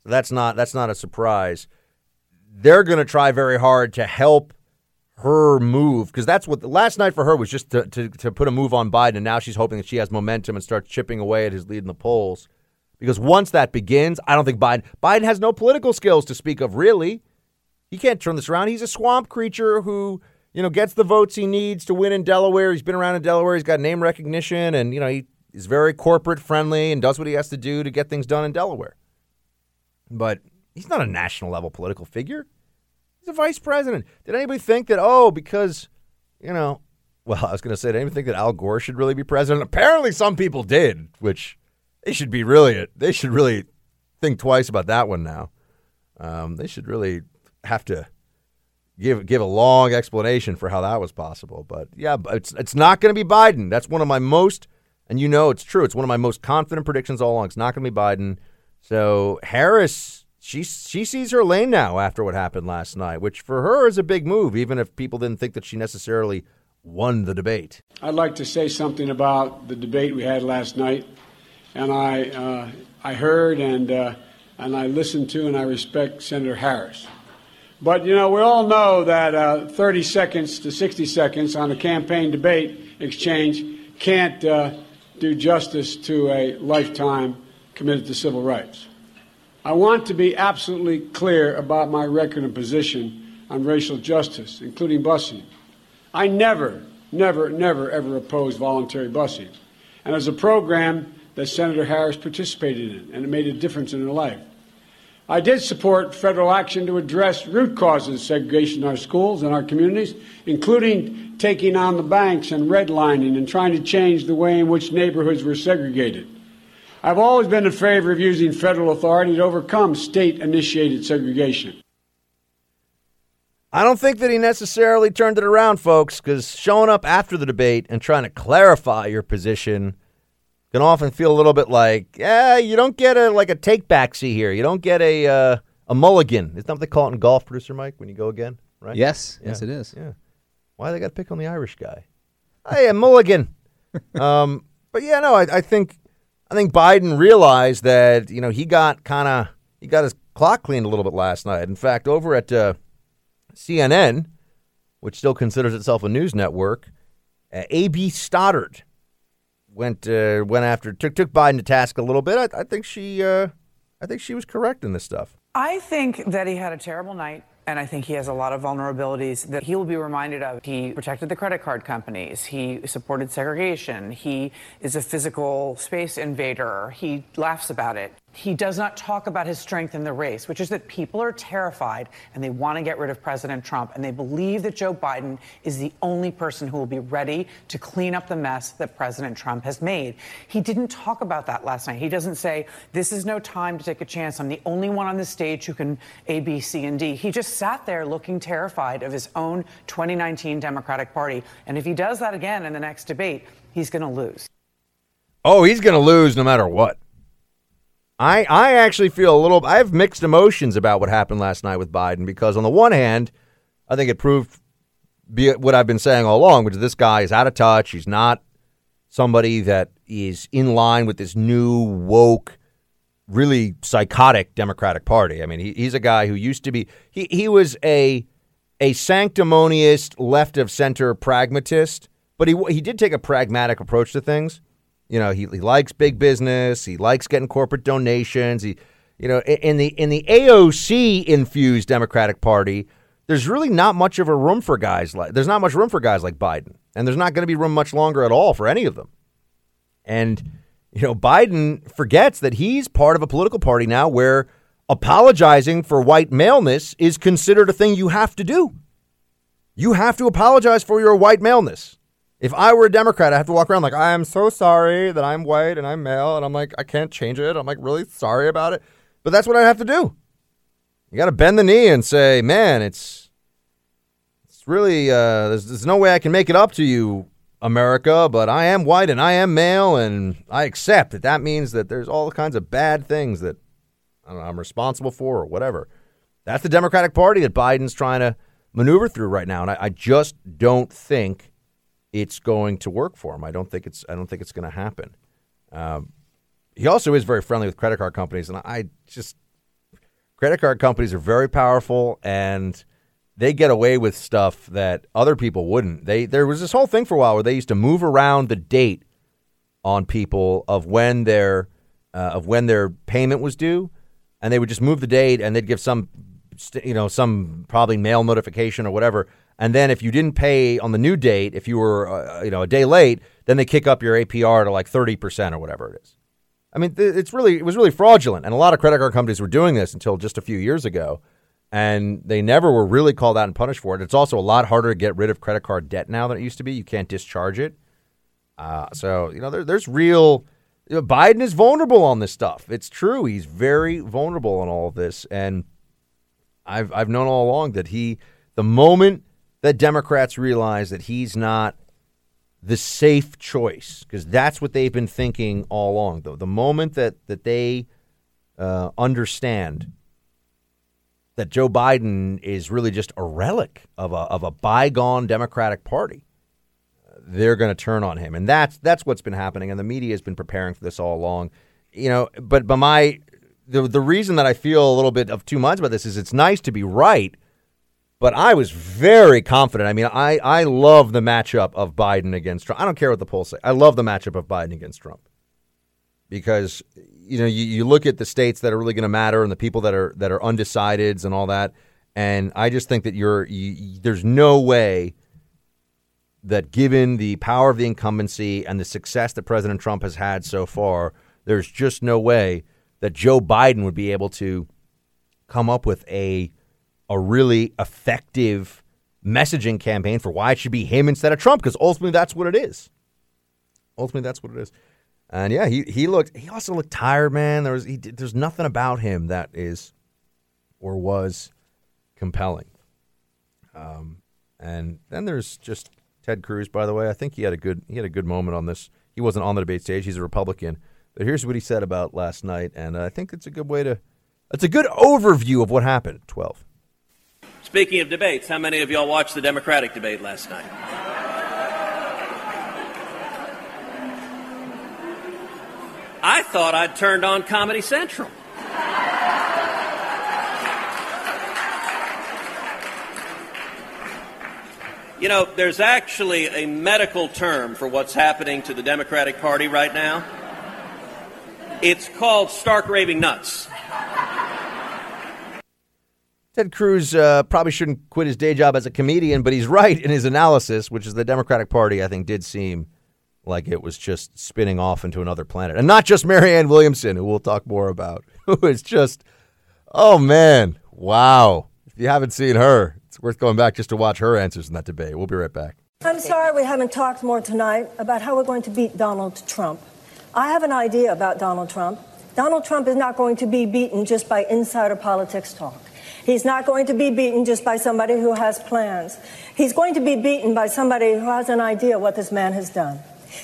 So that's not that's not a surprise. They're going to try very hard to help her move because that's what the last night for her was just to, to, to put a move on Biden, and now she's hoping that she has momentum and starts chipping away at his lead in the polls. Because once that begins, I don't think Biden Biden has no political skills to speak of. Really, he can't turn this around. He's a swamp creature who you know gets the votes he needs to win in Delaware. He's been around in Delaware. He's got name recognition, and you know he is very corporate friendly and does what he has to do to get things done in Delaware. But he's not a national level political figure. He's a vice president. Did anybody think that, oh, because, you know, well, I was going to say, did anybody think that Al Gore should really be president? Apparently some people did, which they should be really, they should really think twice about that one now. Um, they should really have to give give a long explanation for how that was possible. But yeah, it's it's not going to be Biden. That's one of my most, and you know it's true. It's one of my most confident predictions all along. It's not going to be Biden. So Harris she she sees her lane now after what happened last night, which for her is a big move, even if people didn't think that she necessarily won the debate. I'd like to say something about the debate we had last night, and I uh, I heard and uh, and I listened to and I respect Senator Harris. But you know, we all know that uh, 30 seconds to 60 seconds on a campaign debate exchange can't uh, do justice to a lifetime committed to civil rights. I want to be absolutely clear about my record and position on racial justice, including busing. I never, never, never, ever opposed voluntary busing. And was a program that Senator Harris participated in, and it made a difference in her life. I did support federal action to address root causes of segregation in our schools and our communities, including taking on the banks and redlining and trying to change the way in which neighborhoods were segregated. I've always been in favor of using federal authority to overcome state initiated segregation. I don't think that he necessarily turned it around, folks, because showing up after the debate and trying to clarify your position can often feel a little bit like, yeah, you don't get a like a take back see here. You don't get a uh, a mulligan. Isn't that what they call it in golf, producer Mike, when you go again? Right? Yes, Yeah. yes, it is. Yeah. Why they got to pick on the Irish guy? Hey, a mulligan. um, but yeah, no, I, I think I think Biden realized that you know he got kind of he got his clock cleaned a little bit last night. In fact, over at uh, CNN, which still considers itself a news network, uh, A.B. Stoddard went uh, went after took took Biden to task a little bit. I, I think she uh, I think she was correct in this stuff. I think that he had a terrible night. And I think he has a lot of vulnerabilities that he will be reminded of. He protected the credit card companies. He supported segregation. He is a physical space invader. He laughs about it. He does not talk about his strength in the race, which is that people are terrified and they want to get rid of President Trump. And they believe that Joe Biden is the only person who will be ready to clean up the mess that President Trump has made. He didn't talk about that last night. He doesn't say, This is no time to take a chance. I'm the only one on the stage who can A, B, C, and D. He just sat there looking terrified of his own 2019 Democratic Party. And if he does that again in the next debate, he's going to lose. Oh, he's going to lose no matter what. I I actually feel a little. I have mixed emotions about what happened last night with Biden because on the one hand, I think it proved be what I've been saying all along, which is this guy is out of touch. He's not somebody that is in line with this new woke, really psychotic Democratic Party. I mean, he, he's a guy who used to be. He he was a a sanctimonious left of center pragmatist, but he he did take a pragmatic approach to things. You know, he, he likes big business. He likes getting corporate donations. He, you know, in the in the AOC infused Democratic Party, there's really not much of a room for guys like there's not much room for guys like Biden, and there's not going to be room much longer at all for any of them. And you know, Biden forgets that he's part of a political party now where apologizing for white maleness is considered a thing you have to do. You have to apologize for your white maleness. If I were a Democrat, I have to walk around like, I am so sorry that I'm white and I'm male. And I'm like, I can't change it. I'm like, really sorry about it. But that's what I have to do. You got to bend the knee and say, man, it's it's really, uh, there's, there's no way I can make it up to you, America, but I am white and I am male. And I accept that that means that there's all kinds of bad things that know, I'm responsible for or whatever. That's the Democratic Party that Biden's trying to maneuver through right now. And I, I just don't think it's going to work for him. I don't think it's I don't think it's going to happen. Um, he also is very friendly with credit card companies, and I just credit card companies are very powerful, and they get away with stuff that other people wouldn't. They there was this whole thing for a while where they used to move around the date on people of when their uh, of when their payment was due, and they would just move the date, and they'd give some you know some probably mail notification or whatever and then if you didn't pay on the new date, if you were uh, you know a day late, then they kick up your APR to like thirty percent or whatever it is. I mean, it's really it was really fraudulent, and a lot of credit card companies were doing this until just a few years ago, and they never were really called out and punished for it. It's also a lot harder to get rid of credit card debt now than it used to be. You can't discharge it. Uh, so you know there, there's real. You know, Biden is vulnerable on this stuff. It's true. He's very vulnerable on all of this, and I've I've known all along that he the moment that Democrats realize that he's not the safe choice because that's what they've been thinking all along. Though the moment that that they uh, understand that Joe Biden is really just a relic of a of a bygone Democratic Party, they're going to turn on him, and that's that's what's been happening. And the media has been preparing for this all along. You know, but but my the the reason that I feel a little bit of two minds about this is it's nice to be right but I was very confident. I mean, I, I love the matchup of Biden against Trump. I don't care what the polls say. I love the matchup of Biden against Trump because you know you, you look at the states that are really going to matter and the people that are that are undecideds and all that, And I just think that you're you, there's no way that given the power of the incumbency and the success that President Trump has had so far, there's just no way that Joe Biden would be able to come up with a a really effective messaging campaign for why it should be him instead of Trump because ultimately that's what it is. Ultimately that's what it is. And yeah, he he looked he also looked tired, man. There was he, there's nothing about him that is or was compelling. Um, and then there's just Ted Cruz. By the way, I think he had a good he had a good moment on this. He wasn't on the debate stage. He's a Republican, but here's what he said about last night, and I think it's a good way to. It's a good overview of what happened at twelve. Speaking of debates, how many of y'all watched the Democratic debate last night? I thought I'd turned on Comedy Central. You know, there's actually a medical term for what's happening to the Democratic Party right now. It's called stark raving nuts. Ted Cruz uh, probably shouldn't quit his day job as a comedian, but he's right in his analysis, which is the Democratic Party, I think, did seem like it was just spinning off into another planet. And not just Marianne Williamson, who we'll talk more about, who is just, oh man, wow. If you haven't seen her, it's worth going back just to watch her answers in that debate. We'll be right back. I'm sorry we haven't talked more tonight about how we're going to beat Donald Trump. I have an idea about Donald Trump. Donald Trump is not going to be beaten just by insider politics talk. He's not going to be beaten just by somebody who has plans. He's going to be beaten by somebody who has an idea what this man has done.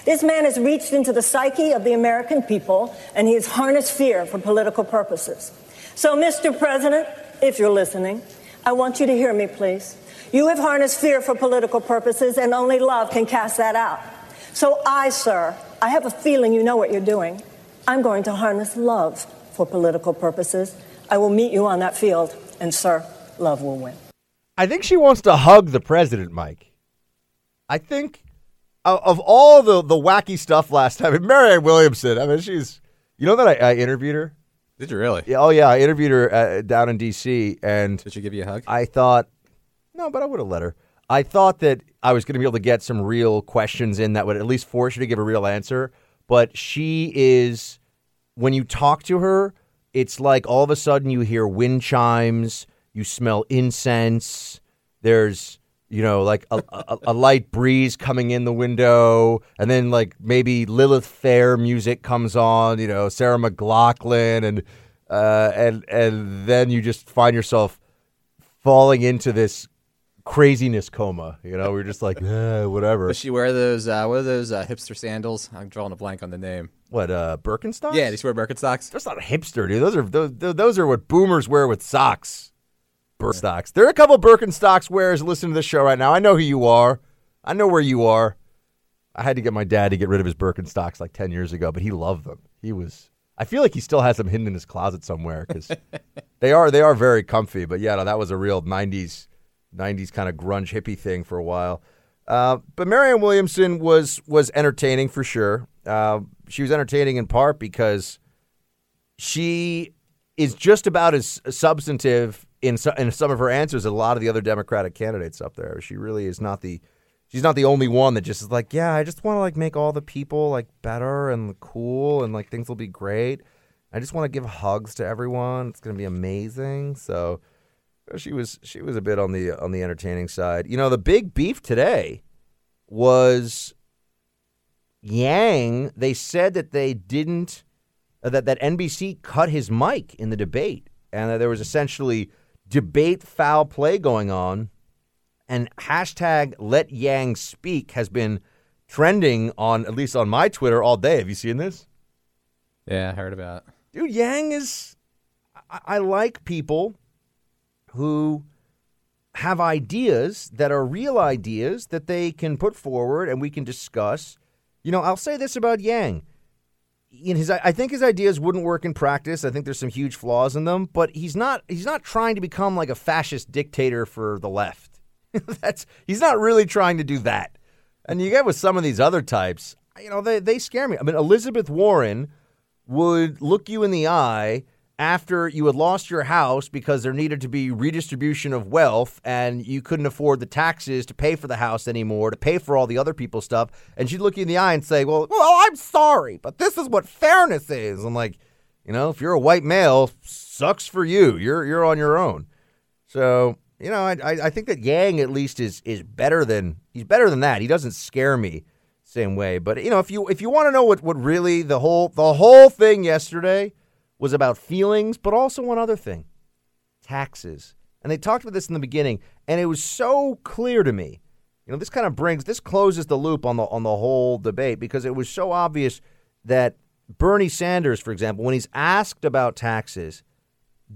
This man has reached into the psyche of the American people and he has harnessed fear for political purposes. So, Mr. President, if you're listening, I want you to hear me, please. You have harnessed fear for political purposes, and only love can cast that out. So, I, sir, I have a feeling you know what you're doing. I'm going to harness love for political purposes. I will meet you on that field, and, sir, love will win. I think she wants to hug the president, Mike. I think of, of all the, the wacky stuff last time, and Marianne Williamson, I mean, she's, you know that I, I interviewed her? Did you really? Yeah, oh, yeah. I interviewed her uh, down in D.C., and. Did she give you a hug? I thought, no, but I would have let her. I thought that I was going to be able to get some real questions in that would at least force you to give a real answer. But she is, when you talk to her, it's like all of a sudden you hear wind chimes, you smell incense, there's, you know, like a, a, a light breeze coming in the window, and then like maybe Lilith Fair music comes on, you know, Sarah McLachlan, and uh, and and then you just find yourself falling into this craziness coma. You know, we're just like, eh, whatever. Does she wear those? Uh, what are those uh, hipster sandals? I'm drawing a blank on the name. What uh, Birkenstocks? Yeah, she wear Birkenstocks? That's not a hipster, dude. Those are those, those are what boomers wear with socks. Birkenstocks. There are a couple Birkenstocks wearers listening to this show right now. I know who you are. I know where you are. I had to get my dad to get rid of his Birkenstocks like ten years ago, but he loved them. He was. I feel like he still has them hidden in his closet somewhere because they are they are very comfy. But yeah, no, that was a real '90s '90s kind of grunge hippie thing for a while. Uh, but Marianne Williamson was was entertaining for sure. Uh, she was entertaining in part because she is just about as substantive in, in some of her answers as a lot of the other Democratic candidates up there. She really is not the she's not the only one that just is like, yeah, I just want to like make all the people like better and cool and like things will be great. I just want to give hugs to everyone. It's going to be amazing. So she was she was a bit on the on the entertaining side. You know, the big beef today was Yang. They said that they didn't uh, that that NBC cut his mic in the debate, and that there was essentially debate foul play going on. And hashtag Let Yang Speak has been trending on at least on my Twitter all day. Have you seen this? Yeah, I heard about. it. Dude, Yang is. I, I like people who have ideas that are real ideas that they can put forward and we can discuss. You know, I'll say this about Yang. In his, I think his ideas wouldn't work in practice. I think there's some huge flaws in them, but he's not. He's not trying to become like a fascist dictator for the left. That's he's not really trying to do that. And you get with some of these other types, you know, they they scare me. I mean, Elizabeth Warren would look you in the eye after you had lost your house because there needed to be redistribution of wealth and you couldn't afford the taxes to pay for the house anymore, to pay for all the other people's stuff. And she'd look you in the eye and say, Well, well, I'm sorry, but this is what fairness is. I'm like, you know, if you're a white male, sucks for you. You're you're on your own. So, you know, I, I think that Yang at least is is better than he's better than that. He doesn't scare me same way. But you know, if you if you want to know what, what really the whole the whole thing yesterday was about feelings, but also one other thing taxes. And they talked about this in the beginning, and it was so clear to me. You know, this kind of brings this closes the loop on the on the whole debate because it was so obvious that Bernie Sanders, for example, when he's asked about taxes,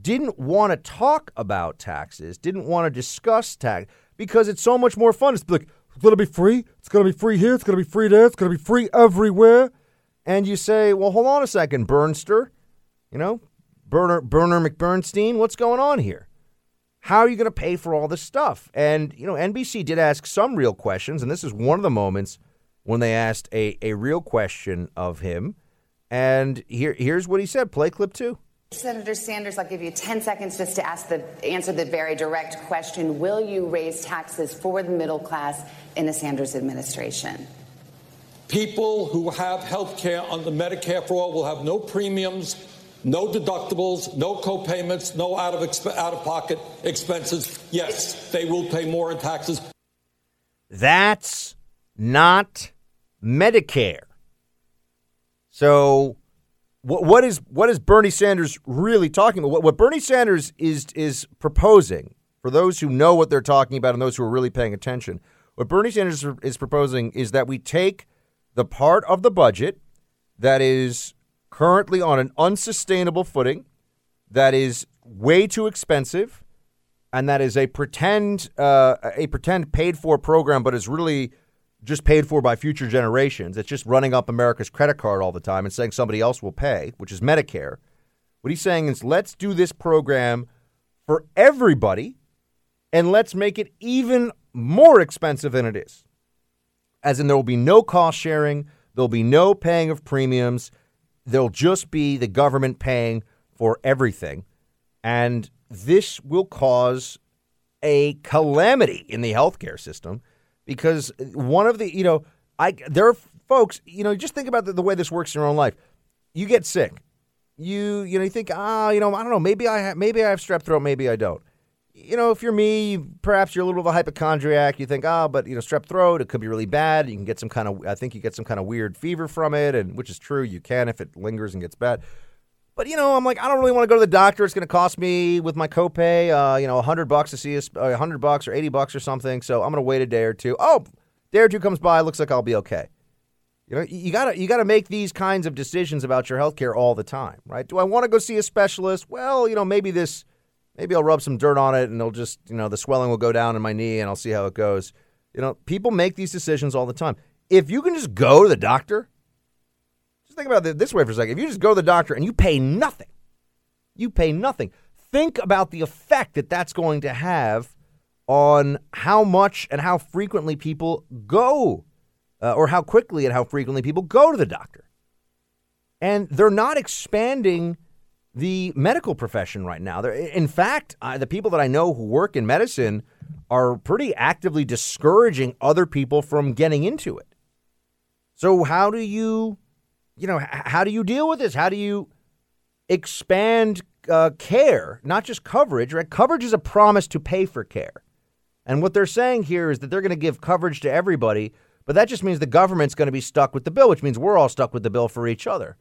didn't want to talk about taxes, didn't want to discuss tax because it's so much more fun. It's like it's to be free. It's to be free here. It's to be free there. It's to be free everywhere. And you say, well, hold on a second, Bernster. You know, Burner, Burner McBernstein, what's going on here? How are you going to pay for all this stuff? And, you know, NBC did ask some real questions, and this is one of the moments when they asked a, a real question of him. And here, here's what he said. Play clip two. Senator Sanders, I'll give you 10 seconds just to ask the, answer the very direct question. Will you raise taxes for the middle class in the Sanders administration? People who have health care under Medicare for all will have no premiums, no deductibles, no co-payments, no out of exp- out of pocket expenses. Yes, they will pay more in taxes. That's not Medicare. So what, what is what is Bernie Sanders really talking about? What, what Bernie Sanders is is proposing for those who know what they're talking about and those who are really paying attention. What Bernie Sanders is proposing is that we take the part of the budget that is currently on an unsustainable footing, that is way too expensive, and that is a pretend uh, a pretend paid for program, but is really just paid for by future generations. It's just running up America's credit card all the time and saying somebody else will pay, which is Medicare. What he's saying is let's do this program for everybody and let's make it even more expensive than it is. As in, there will be no cost sharing, there'll be no paying of premiums, there'll just be the government paying for everything. And this will cause a calamity in the healthcare system because one of the you know I there are folks you know just think about the, the way this works in your own life. You get sick, you you know you think ah oh, you know I don't know maybe I have, maybe I have strep throat maybe I don't. You know, if you're me, perhaps you're a little bit of a hypochondriac. You think, ah, oh, but you know, strep throat, it could be really bad. You can get some kind of, I think you get some kind of weird fever from it, and which is true. You can if it lingers and gets bad. But you know, I'm like, I don't really want to go to the doctor. It's going to cost me with my copay, uh, you know, hundred bucks to see a hundred bucks or eighty bucks or something. So I'm going to wait a day or two. Oh, day or two comes by, looks like I'll be okay. You know, you gotta you gotta make these kinds of decisions about your health care all the time, right? Do I want to go see a specialist? Well, you know, maybe this, maybe I'll rub some dirt on it and it'll just, you know, the swelling will go down in my knee and I'll see how it goes. You know, people make these decisions all the time. If you can just go to the doctor just think about it this way for a second. If you just go to the doctor and you pay nothing, you pay nothing. Think about the effect that that's going to have on how much and how frequently people go, uh, or how quickly and how frequently people go to the doctor. And they're not expanding the medical profession right now. In fact, uh, the people that I know who work in medicine are pretty actively discouraging other people from getting into it. So, how do you you know, how do you deal with this? How do you expand uh, care, not just coverage, right? Coverage is a promise to pay for care. And what they're saying here is that they're going to give coverage to everybody, but that just means the government's going to be stuck with the bill, which means we're all stuck with the bill for each other.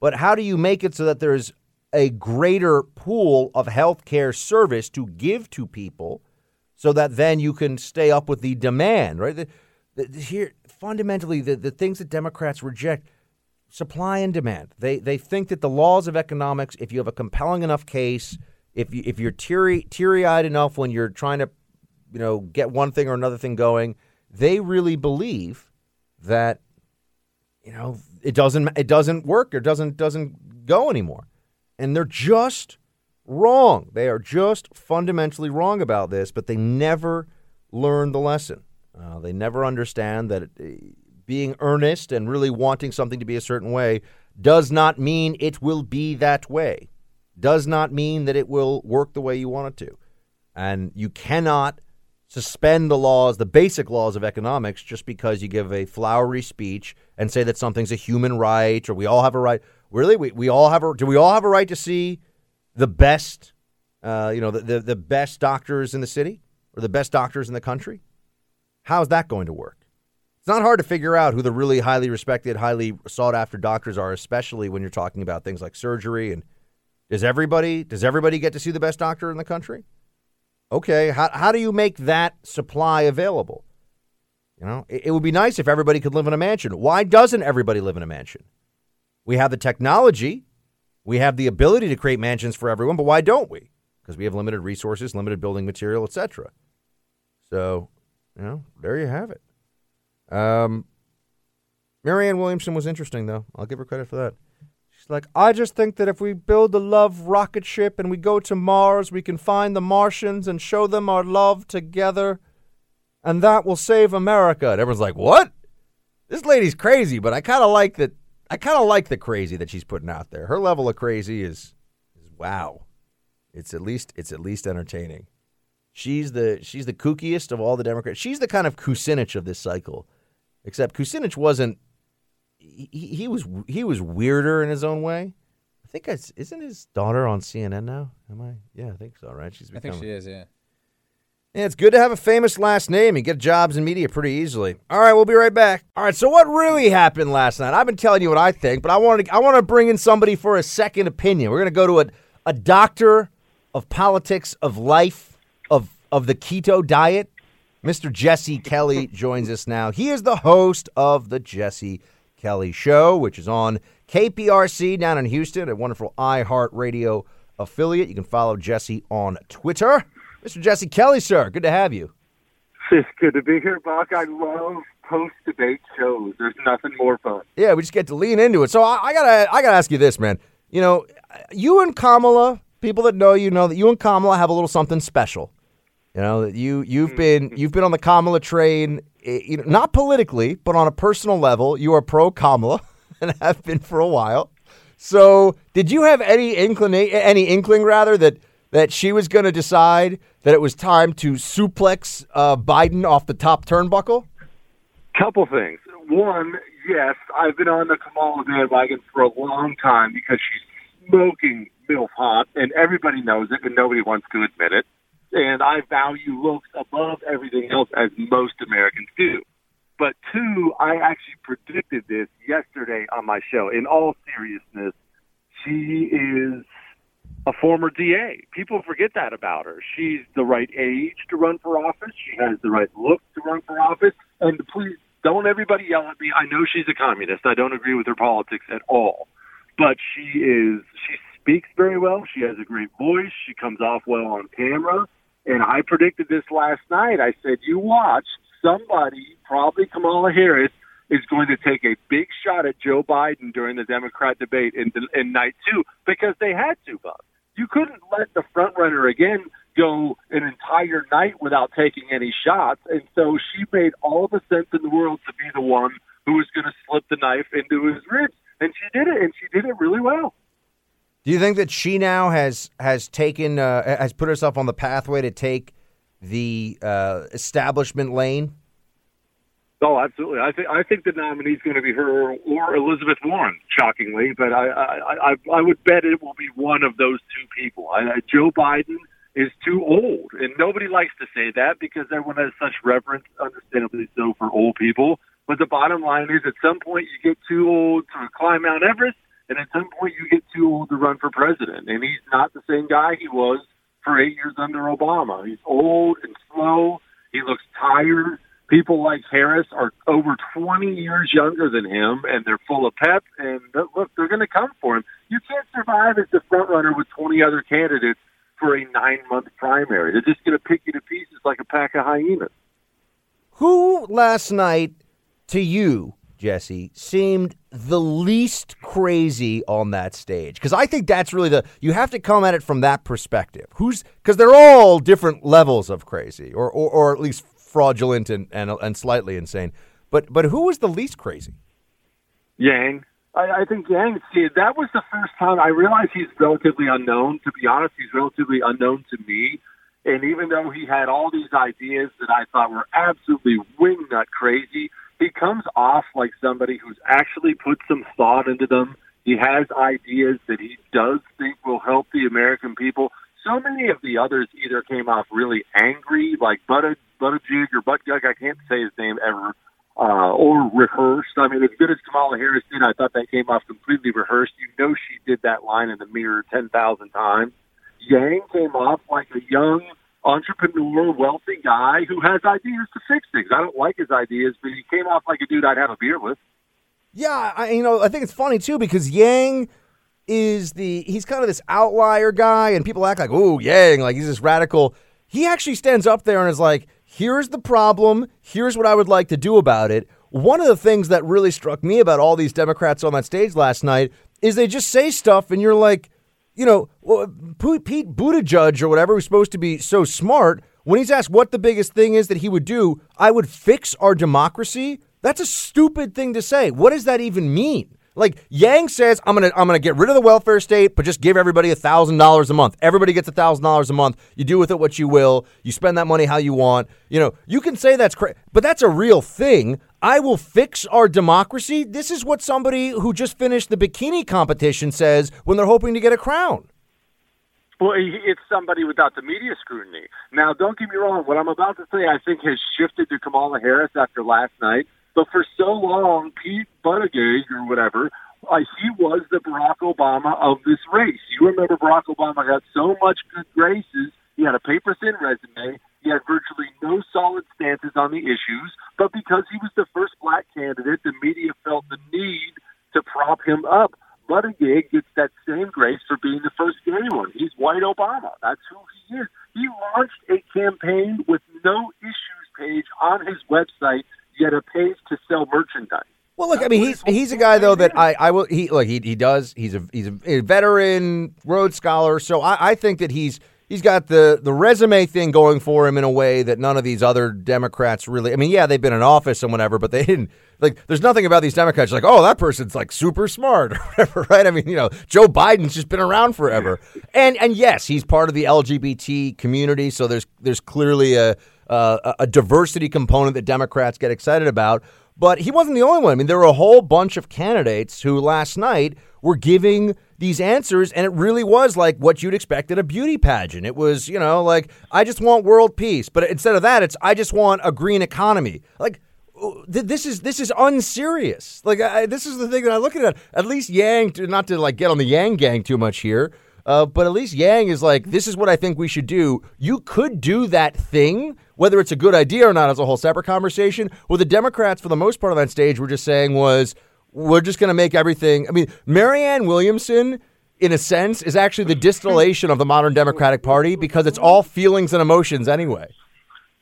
But how do you make it so that there's a greater pool of health care service to give to people so that then you can stay up with the demand, right? The, the, here, fundamentally, the, the things that Democrats reject – supply and demand. They they think that the laws of economics, if you have a compelling enough case, if you, if you're teary teary eyed enough when you're trying to, you know, get one thing or another thing going, they really believe that, you know, it doesn't it doesn't work or doesn't doesn't go anymore, and they're just wrong. They are just fundamentally wrong about this, but they never learn the lesson. Uh, they never understand that. It, being earnest and really wanting something to be a certain way does not mean it will be that way. does not mean that it will work the way you want it to. And you cannot suspend the laws, the basic laws of economics, just because you give a flowery speech and say that something's a human right or we all have a right. Really, we, we all have a do we all have a right to see the best, uh, you know, the, the the best doctors in the city or the best doctors in the country? How's that going to work? It's not hard to figure out who the really highly respected, highly sought after doctors are, especially when you're talking about things like surgery and does everybody does everybody get to see the best doctor in the country? Okay, how how do you make that supply available? You know, it, it would be nice if everybody could live in a mansion. Why doesn't everybody live in a mansion? We have the technology, we have the ability to create mansions for everyone, but why don't we? Because we have limited resources, limited building material, etc. So, you know, there you have it. Um, Marianne Williamson was interesting, though. I'll give her credit for that. She's like, I just think that if we build the love rocket ship and we go to Mars, we can find the Martians and show them our love together, and that will save America. And everyone's like, what? This lady's crazy, but I kind of like that. I kind of like the crazy that she's putting out there. Her level of crazy is, is wow. It's at least it's at least entertaining. She's the she's the kookiest of all the Democrats. She's the kind of Kucinich of this cycle. Except Kucinich wasn't. He, he was he was weirder in his own way. I think it's, isn't his daughter on CNN now? Am I? Yeah, I think so. Right? She's. I think she is. Yeah. Yeah, it's good to have a famous last name. You get jobs in media pretty easily. All right, we'll be right back. All right, so what really happened last night? I've been telling you what I think, but I want to I want to bring in somebody for a second opinion. We're going to go to a a doctor of politics of life of of the keto diet. Mr. Jesse Kelly joins us now. He is the host of the Jesse Kelly Show, which is on KPRC down in Houston, a wonderful iHeartRadio affiliate. You can follow Jesse on Twitter. Mr. Jesse Kelly, sir, good to have you. It's good to be here, Buck. I love post debate shows. There's nothing more fun. Yeah, we just get to lean into it. So I, I gotta, I gotta ask you this, man. You know, you and Kamala, people that know you know that you and Kamala have a little something special. You know that you you've been you've been on the Kamala train, eh, you know, not politically, but on a personal level. You are pro Kamala and have been for a while. So, did you have any inclination, any inkling rather that that she was going to decide that it was time to suplex uh, Biden off the top turnbuckle? Couple things. One, yes, I've been on the Kamala bandwagon for a long time because she's smoking MILF hot, and everybody knows it, and nobody wants to admit it. And I value looks above everything else, as most Americans do. But two, I actually predicted this yesterday on my show. In all seriousness, she is a former DA. People forget that about her. She's the right age to run for office. She has the right look to run for office. And please don't everybody yell at me. I know she's a communist. I don't agree with her politics at all. But she is she speaks very well. She has a great voice. She comes off well on camera. And I predicted this last night. I said, you watch somebody, probably Kamala Harris, is going to take a big shot at Joe Biden during the Democrat debate in, in night two because they had to, Buck. You couldn't let the front runner again go an entire night without taking any shots. And so she made all the sense in the world to be the one who was going to slip the knife into his ribs. And she did it, and she did it really well. Do you think that she now has has taken uh, has put herself on the pathway to take the uh, establishment lane? Oh, absolutely. I think I think the nominee is going to be her or Elizabeth Warren. Shockingly, but I I I, I would bet it will be one of those two people. I, Joe Biden is too old, and nobody likes to say that because everyone has such reverence, understandably so, for old people. But the bottom line is, at some point, you get too old to climb Mount Everest, and at some point, you get too old to run for president. And he's not the same guy he was for eight years under Obama. He's old and slow. He looks tired people like Harris are over 20 years younger than him, and they're full of pep. And look, they're going to come for him. You can't survive as the front runner with 20 other candidates for a nine month primary. They're just going to pick you to pieces like a pack of hyenas. Who last night, to you, Jesse, seemed the least crazy on that stage? Because I think that's really the you have to come at it from that perspective. Who's because they're all different levels of crazy, or or, or at least fraudulent and, and and slightly insane. But but who was the least crazy? Yang. I, I think Yang, see, that was the first time I realized he's relatively unknown. To be honest, he's relatively unknown to me. And even though he had all these ideas that I thought were absolutely wingnut crazy, he comes off like somebody who's actually put some thought into them. He has ideas that he does think will help the American people. So many of the others either came off really angry, like Buttigieg or Buttgug, I can't say his name ever, uh, or rehearsed. I mean, as good as Kamala Harris did, I thought that came off completely rehearsed. You know she did that line in the mirror 10,000 times. Yang came off like a young entrepreneur, wealthy guy who has ideas to fix things. I don't like his ideas, but he came off like a dude I'd have a beer with. Yeah, I, you know, I think it's funny too because Yang is the he's kind of this outlier guy, and people act like, oh, Yang, like he's this radical. He actually stands up there and is like, here's the problem. Here's what I would like to do about it. One of the things that really struck me about all these Democrats on that stage last night is they just say stuff, and you're like, you know, Pete Buttigieg or whatever, who's supposed to be so smart, when he's asked what the biggest thing is that he would do, I would fix our democracy. That's a stupid thing to say. What does that even mean? Like Yang says, I'm gonna I'm gonna get rid of the welfare state, but just give everybody thousand dollars a month. Everybody gets thousand dollars a month. You do with it what you will. You spend that money how you want. You know, you can say that's crazy, but that's a real thing. I will fix our democracy. This is what somebody who just finished the bikini competition says when they're hoping to get a crown. Well, it's somebody without the media scrutiny. Now, don't get me wrong. What I'm about to say, I think, has shifted to Kamala Harris after last night. But for so long, Pete Buttigieg or whatever, uh, he was the Barack Obama of this race. You remember Barack Obama got so much good graces. He had a paper thin resume. He had virtually no solid stances on the issues. But because he was the first black candidate, the media felt the need to prop him up. Buttigieg gets that same grace for being the first gay one. He's white Obama. That's who he is. He launched a campaign with no issues page on his website get a page to sell merchandise. Well, look, I mean, he's he's a guy though that I, I will he look he he does he's a he's a, veteran Rhodes Scholar, so I, I think that he's he's got the the resume thing going for him in a way that none of these other Democrats really. I mean, yeah, they've been in office and whatever, but they didn't like. There's nothing about these Democrats like, oh, that person's like super smart or whatever, right? I mean, you know, Joe Biden's just been around forever, and and yes, he's part of the LGBT community, so there's there's clearly a uh, a diversity component that Democrats get excited about. But he wasn't the only one. I mean, there were a whole bunch of candidates who last night were giving these answers, and it really was like what you'd expect at a beauty pageant. It was, you know, like, I just want world peace. But instead of that, it's, I just want a green economy. Like, this is this is unserious. Like I, this is the thing that I look at. At least Yang, not to like get on the Yang gang too much here, uh, but at least Yang is like, this is what I think we should do. You could do that thing, whether it's a good idea or not, as a whole separate conversation. What the Democrats, for the most part of that stage, were just saying was, we're just going to make everything. I mean, Marianne Williamson, in a sense, is actually the distillation of the modern Democratic Party because it's all feelings and emotions anyway.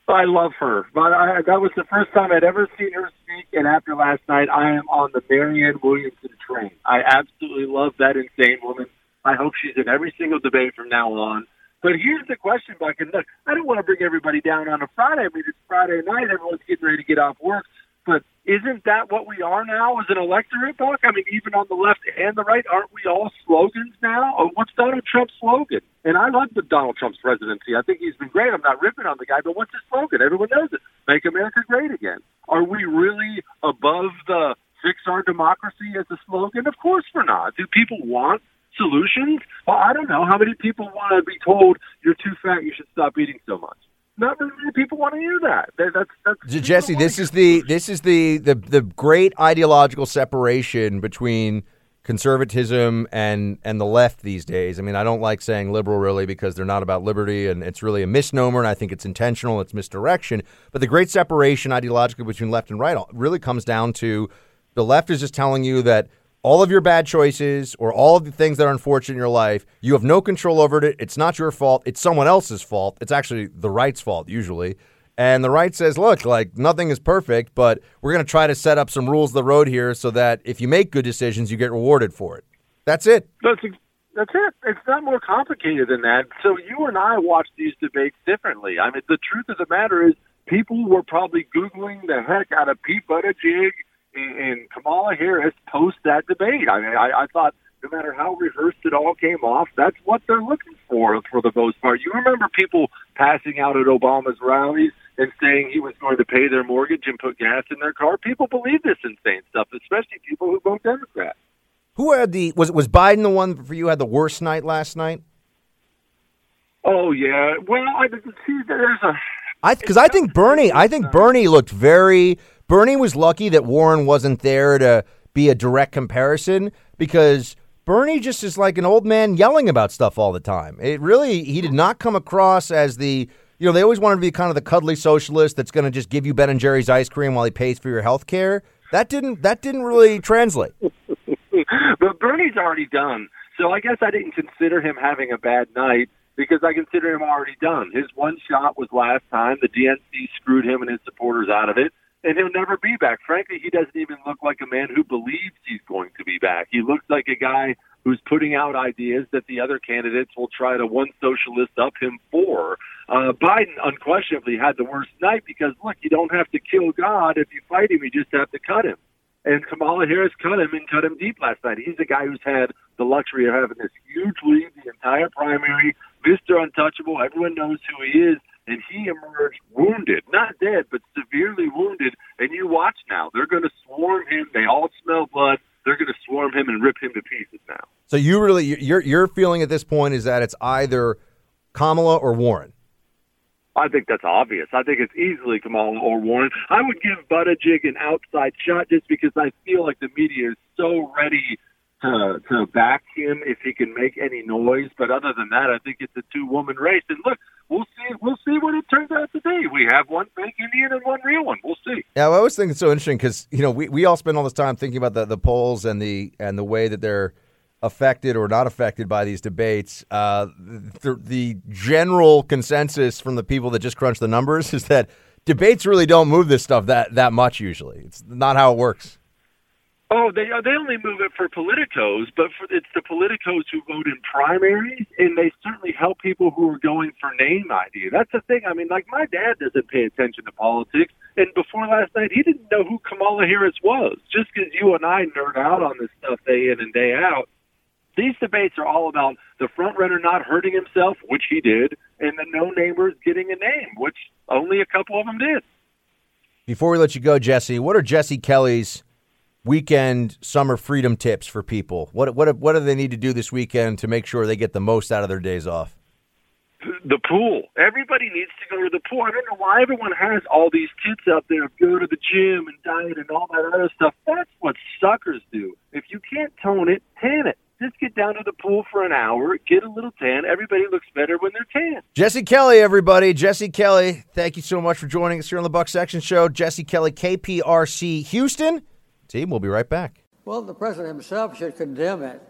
I love her, but I, that was the first time I'd ever seen her speak. And after last night, I am on the Marianne Williamson train. I absolutely love that insane woman. I hope she's in every single debate from now on. But here's the question, Buck. And look, I don't want to bring everybody down on a Friday. I mean, it's Friday night. Everyone's getting ready to get off work. But isn't that what we are now as an electorate, Buck? I mean, even on the left and the right, aren't we all slogans now? Or what's Donald Trump's slogan? And I love the Donald Trump's presidency. I think he's been great. I'm not ripping on the guy, but what's his slogan? Everyone knows it. Make America great again. Are we really above the fix our democracy as a slogan? Of course we're not. Do people want solutions? Well, I don't know. How many people want to be told you're too fat, you should stop eating so much? Not very many people want to hear that. That's that's Jesse. This is the this is the, the the great ideological separation between conservatism and and the left these days. I mean, I don't like saying liberal really because they're not about liberty and it's really a misnomer and I think it's intentional, it's misdirection. But the great separation ideologically between left and right really comes down to the left is just telling you that all of your bad choices or all of the things that are unfortunate in your life, you have no control over it. It's not your fault. It's someone else's fault. It's actually the right's fault, usually. And the right says, look, like nothing is perfect, but we're going to try to set up some rules of the road here so that if you make good decisions, you get rewarded for it. That's it. That's, that's it. It's not more complicated than that. So you and I watch these debates differently. I mean, the truth of the matter is people were probably Googling the heck out of Pete Buttigieg in Kamala Harris post that debate. I mean, I, I thought no matter how rehearsed it all came off, that's what they're looking for for the most part. You remember people passing out at Obama's rallies and saying he was going to pay their mortgage and put gas in their car. People believe this insane stuff, especially people who vote Democrat. Who had the was was Biden the one for you had the worst night last night? Oh yeah. Well, I didn't see. There's a. I because I think Bernie. I think Bernie looked very. Bernie was lucky that Warren wasn't there to be a direct comparison because Bernie just is like an old man yelling about stuff all the time. It really he did not come across as the you know they always wanted to be kind of the cuddly socialist that's going to just give you Ben and Jerry's ice cream while he pays for your health care. That didn't that didn't really translate. but Bernie's already done. So I guess I didn't consider him having a bad night because I consider him already done. His one shot was last time. The DNC screwed him and his supporters out of it, and he'll never be back. Frankly, he doesn't even look like a man who believes he's going to be back. He looks like a guy who's putting out ideas that the other candidates will try to one socialist up him for. Uh, Biden unquestionably had the worst night because, look, you don't have to kill God. If you fight him, you just have to cut him. And Kamala Harris cut him and cut him deep last night. He's a guy who's had the luxury of having this huge lead the entire primary, Mr. Untouchable. Everyone knows who he is. And he emerged wounded, not dead, but severely wounded. And you watch now. They're going to swarm him. They all smell blood. They're going to swarm him and rip him to pieces now. So you really your your feeling at this point is that it's either Kamala or Warren. I think that's obvious. I think it's easily Kamala or Warren. I would give Buttigieg an outside shot just because I feel like the media is so ready to to back him if he can make any noise. But other than that, I think it's a two woman race. And look, we'll see. We'll see what it turns out to be. We have one fake Indian and one real one. We'll see. Yeah, I always think it's so interesting because you know we, we all spend all this time thinking about the, the polls and the and the way that they're affected or not affected by these debates. Uh, the, the general consensus from the people that just crunch the numbers is that debates really don't move this stuff that that much. Usually, it's not how it works. Oh, they uh, they only move it for politicos, but for, it's the politicos who vote in primaries, and they certainly help people who are going for name ID. That's the thing. I mean, like my dad doesn't pay attention to politics, and before last night, he didn't know who Kamala Harris was. Just because you and I nerd out on this stuff day in and day out, these debates are all about the front runner not hurting himself, which he did, and the no namers getting a name, which only a couple of them did. Before we let you go, Jesse, what are Jesse Kelly's weekend summer freedom tips for people? What what what do they need to do this weekend to make sure they get the most out of their days off? The pool. Everybody needs to go to the pool. I don't know why everyone has all these tips out there. Go to the gym and diet and all that other stuff. That's what suckers do. If you can't tone it, tan it. Just get down to the pool for an hour, get a little tan. Everybody looks better when they're tan. Jesse Kelly, everybody. Jesse Kelly, thank you so much for joining us here on the Buck Sexton Show. Jesse Kelly, KPRC Houston. Team, we'll be right back. Well, the president himself should condemn it,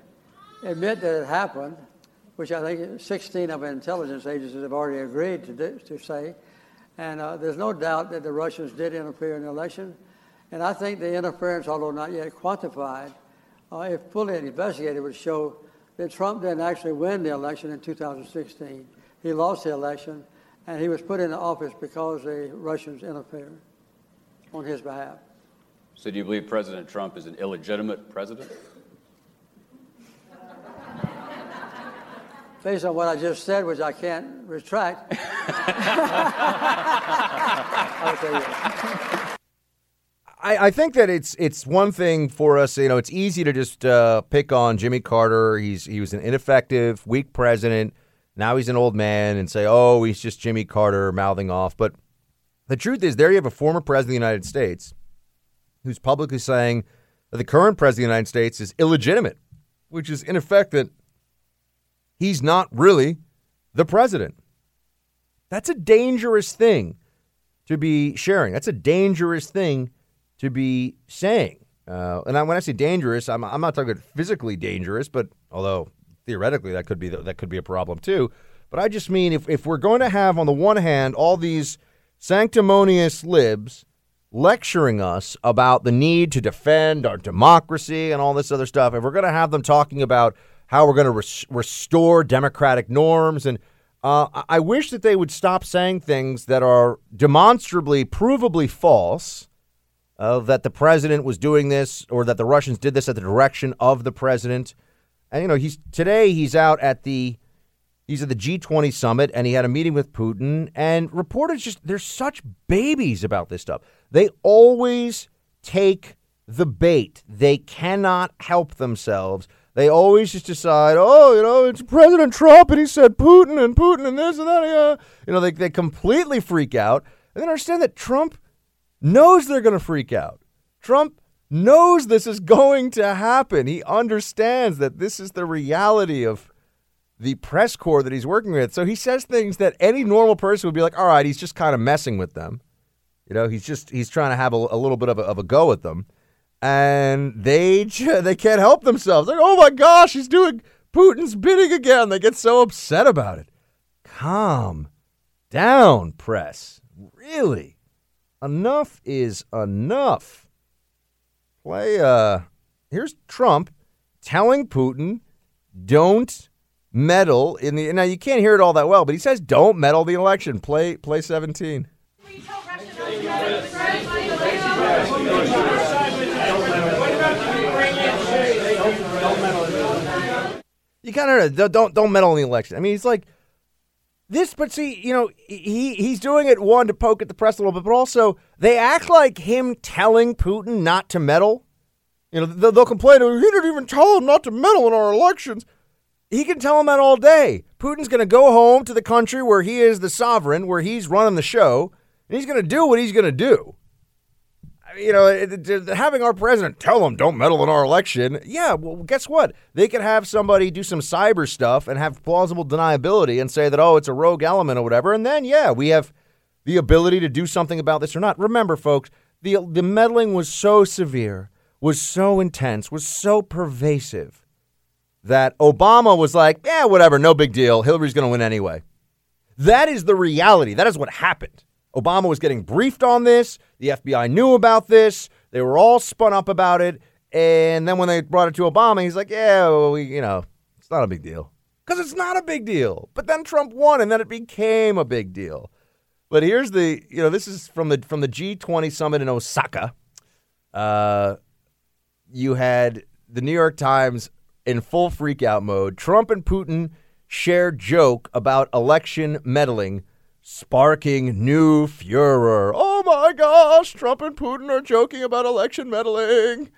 admit that it happened, which I think 16 of intelligence agencies have already agreed to, do, to say. And uh, there's no doubt that the Russians did interfere in the election. And I think the interference, although not yet quantified, uh, if fully investigated, would show that Trump didn't actually win the election in 2016. He lost the election, and he was put into office because the Russians interfered on his behalf. So, do you believe President Trump is an illegitimate president? Based on what I just said, which I can't retract, I would say yes. I, I think that it's it's one thing for us. You know, it's easy to just uh, pick on Jimmy Carter. He's he was an ineffective, weak president. Now he's an old man, and say, "Oh, he's just Jimmy Carter mouthing off." But the truth is, there you have a former president of the United States who's publicly saying that the current president of the United States is illegitimate, which is in effect that he's not really the president. That's a dangerous thing to be sharing. That's a dangerous thing to be saying. Uh, and I, when I say dangerous, I'm, I'm not talking physically dangerous, but although theoretically that could be that could be a problem too. But I just mean if, if we're going to have on the one hand all these sanctimonious libs lecturing us about the need to defend our democracy and all this other stuff, if we're going to have them talking about how we're going to res- restore democratic norms and uh, I wish that they would stop saying things that are demonstrably, provably false uh, that the president was doing this or that the Russians did this at the direction of the president. And you know, he's today he's out at the he's at the G20 summit and he had a meeting with Putin and reporters just they're such babies about this stuff. They always take the bait. They cannot help themselves. They always just decide, oh, you know, it's President Trump and he said Putin and Putin and this and that. Uh, you know, they, they completely freak out. And then understand that Trump knows they're going to freak out. Trump knows this is going to happen. He understands that this is the reality of the press corps that he's working with. So he says things that any normal person would be like, all right, he's just kind of messing with them. You know, he's just he's trying to have a, a little bit of a, of a go at them, and they they can't help themselves. Like, oh my gosh, he's doing Putin's bidding again. They get so upset about it. Calm down, press. Really, enough is enough. Play. Uh, here's Trump telling Putin, "Don't." meddle in the now you can't hear it all that well but he says don't meddle the election play play 17 You kind of don't don't meddle in the election. I mean, he's like this, but see, you know, he he's doing it one to poke at the press a little bit, but also they act like him telling Putin not to meddle. You know, they'll, they'll complain, oh, "He didn't even tell him not to meddle in our elections." He can tell him that all day. Putin's going to go home to the country where he is the sovereign, where he's running the show, and he's going to do what he's going to do you know, having our president tell them don't meddle in our election. Yeah, well, guess what? They could have somebody do some cyber stuff and have plausible deniability and say that oh, it's a rogue element or whatever, and then yeah, we have the ability to do something about this or not. Remember, folks, the the meddling was so severe, was so intense, was so pervasive that Obama was like, yeah, whatever, no big deal. Hillary's going to win anyway. That is the reality. That is what happened. Obama was getting briefed on this. The FBI knew about this. They were all spun up about it. And then when they brought it to Obama, he's like, yeah, well, we, you know, it's not a big deal. Because it's not a big deal. But then Trump won, and then it became a big deal. But here's the, you know, this is from the from the G20 summit in Osaka. Uh, you had the New York Times in full freakout mode. Trump and Putin share joke about election meddling sparking new furor. Oh my gosh, Trump and Putin are joking about election meddling.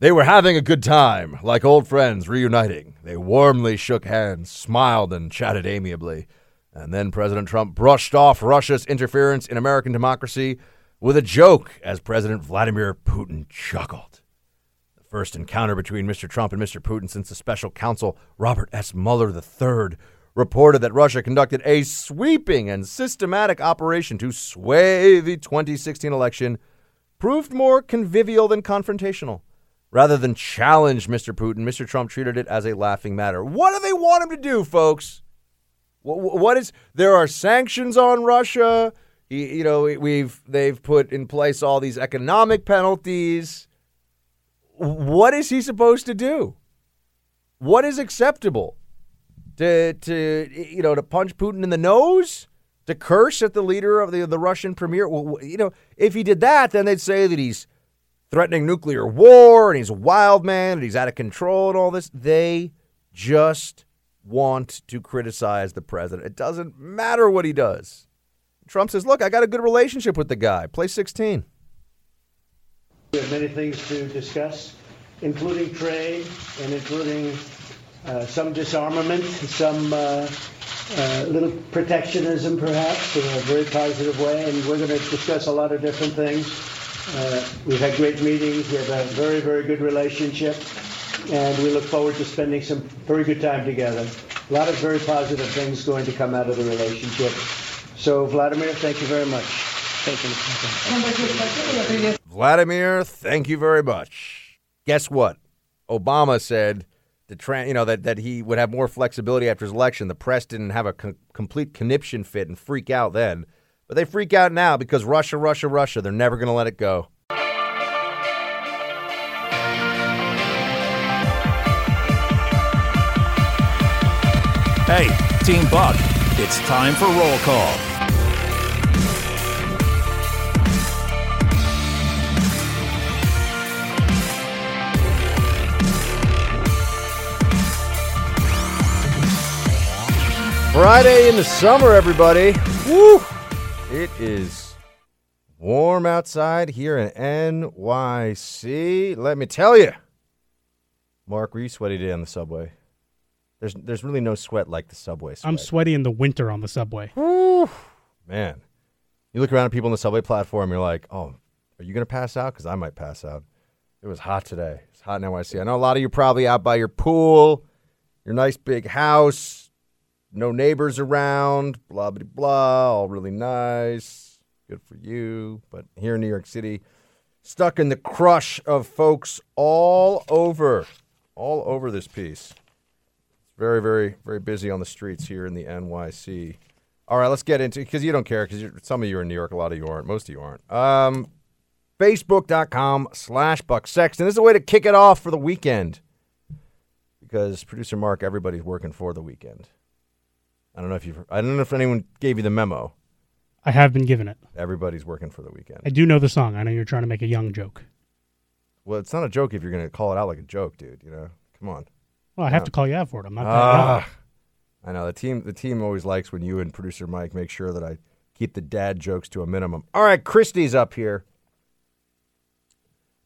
They were having a good time, like old friends reuniting. They warmly shook hands, smiled, and chatted amiably. And then President Trump brushed off Russia's interference in American democracy with a joke as President Vladimir Putin chuckled. The first encounter between Mr. Trump and Mr. Putin since the special counsel Robert S. Mueller III reported that Russia conducted a sweeping and systematic operation to sway the 2016 election proved more convivial than confrontational. Rather than challenge Mr. Putin, Mr. Trump treated it as a laughing matter. What do they want him to do, folks? What is there are sanctions on Russia? You know, we've they've put in place all these economic penalties. What is he supposed to do? What is acceptable? To to you know to punch Putin in the nose, to curse at the leader of the the Russian premier. Well, you know, if he did that, then they'd say that he's threatening nuclear war and he's a wild man and he's out of control and all this. They just want to criticize the president. It doesn't matter what he does. Trump says, "Look, I got a good relationship with the guy. Play 16." We have many things to discuss, including trade and including some disarmament, some uh, uh, little protectionism, perhaps, in a very positive way. And we're going to discuss a lot of different things. Uh, we've had great meetings. We have a very, very good relationship. And we look forward to spending some very good time together. A lot of very positive things going to come out of the relationship. So, Vladimir, thank you very much. Thank you. Vladimir, thank you very much. Guess what? Obama said the you know that, that he would have more flexibility after his election. The press didn't have a co- complete conniption fit and freak out then, but they freak out now because Russia, Russia, Russia. They're never going to let it go. Hey, Team Buck, it's time for roll call. Friday in the summer, everybody. Woo! It is warm outside here in NYC. Let me tell you. Mark, were you sweaty today on the subway? There's there's really no sweat like the subway sweat. I'm sweaty in the winter on the subway. Man, you look around at people on the subway platform, you're like, oh, are you going to pass out? Because I might pass out. It was hot today. It's hot in NYC. I know a lot of you probably out by your pool, your nice big house, no neighbors around, blah, blah, blah, all really nice. Good for you. But here in New York City, stuck in the crush of folks all over, all over this piece. It's very, very, very busy on the streets here in the NYC. All right, let's get into because you don't care because some of you are in New York, a lot of you aren't, most of you aren't. Um, Facebook.com slash Buck Sexton. This is a way to kick it off for the weekend because producer Mark, everybody's working for the weekend. I don't know if you I don't know if anyone gave you the memo. I have been given it. Everybody's working for the weekend. I do know the song. I know you're trying to make a young joke. Well, it's not a joke if you're going to call it out like a joke, dude. You know, come on. Well, I have No. to call you out for it. I'm not. Ah, I know the team. The team always likes when you and producer Mike make sure that I keep the dad jokes to a minimum. All right, Christy's up here.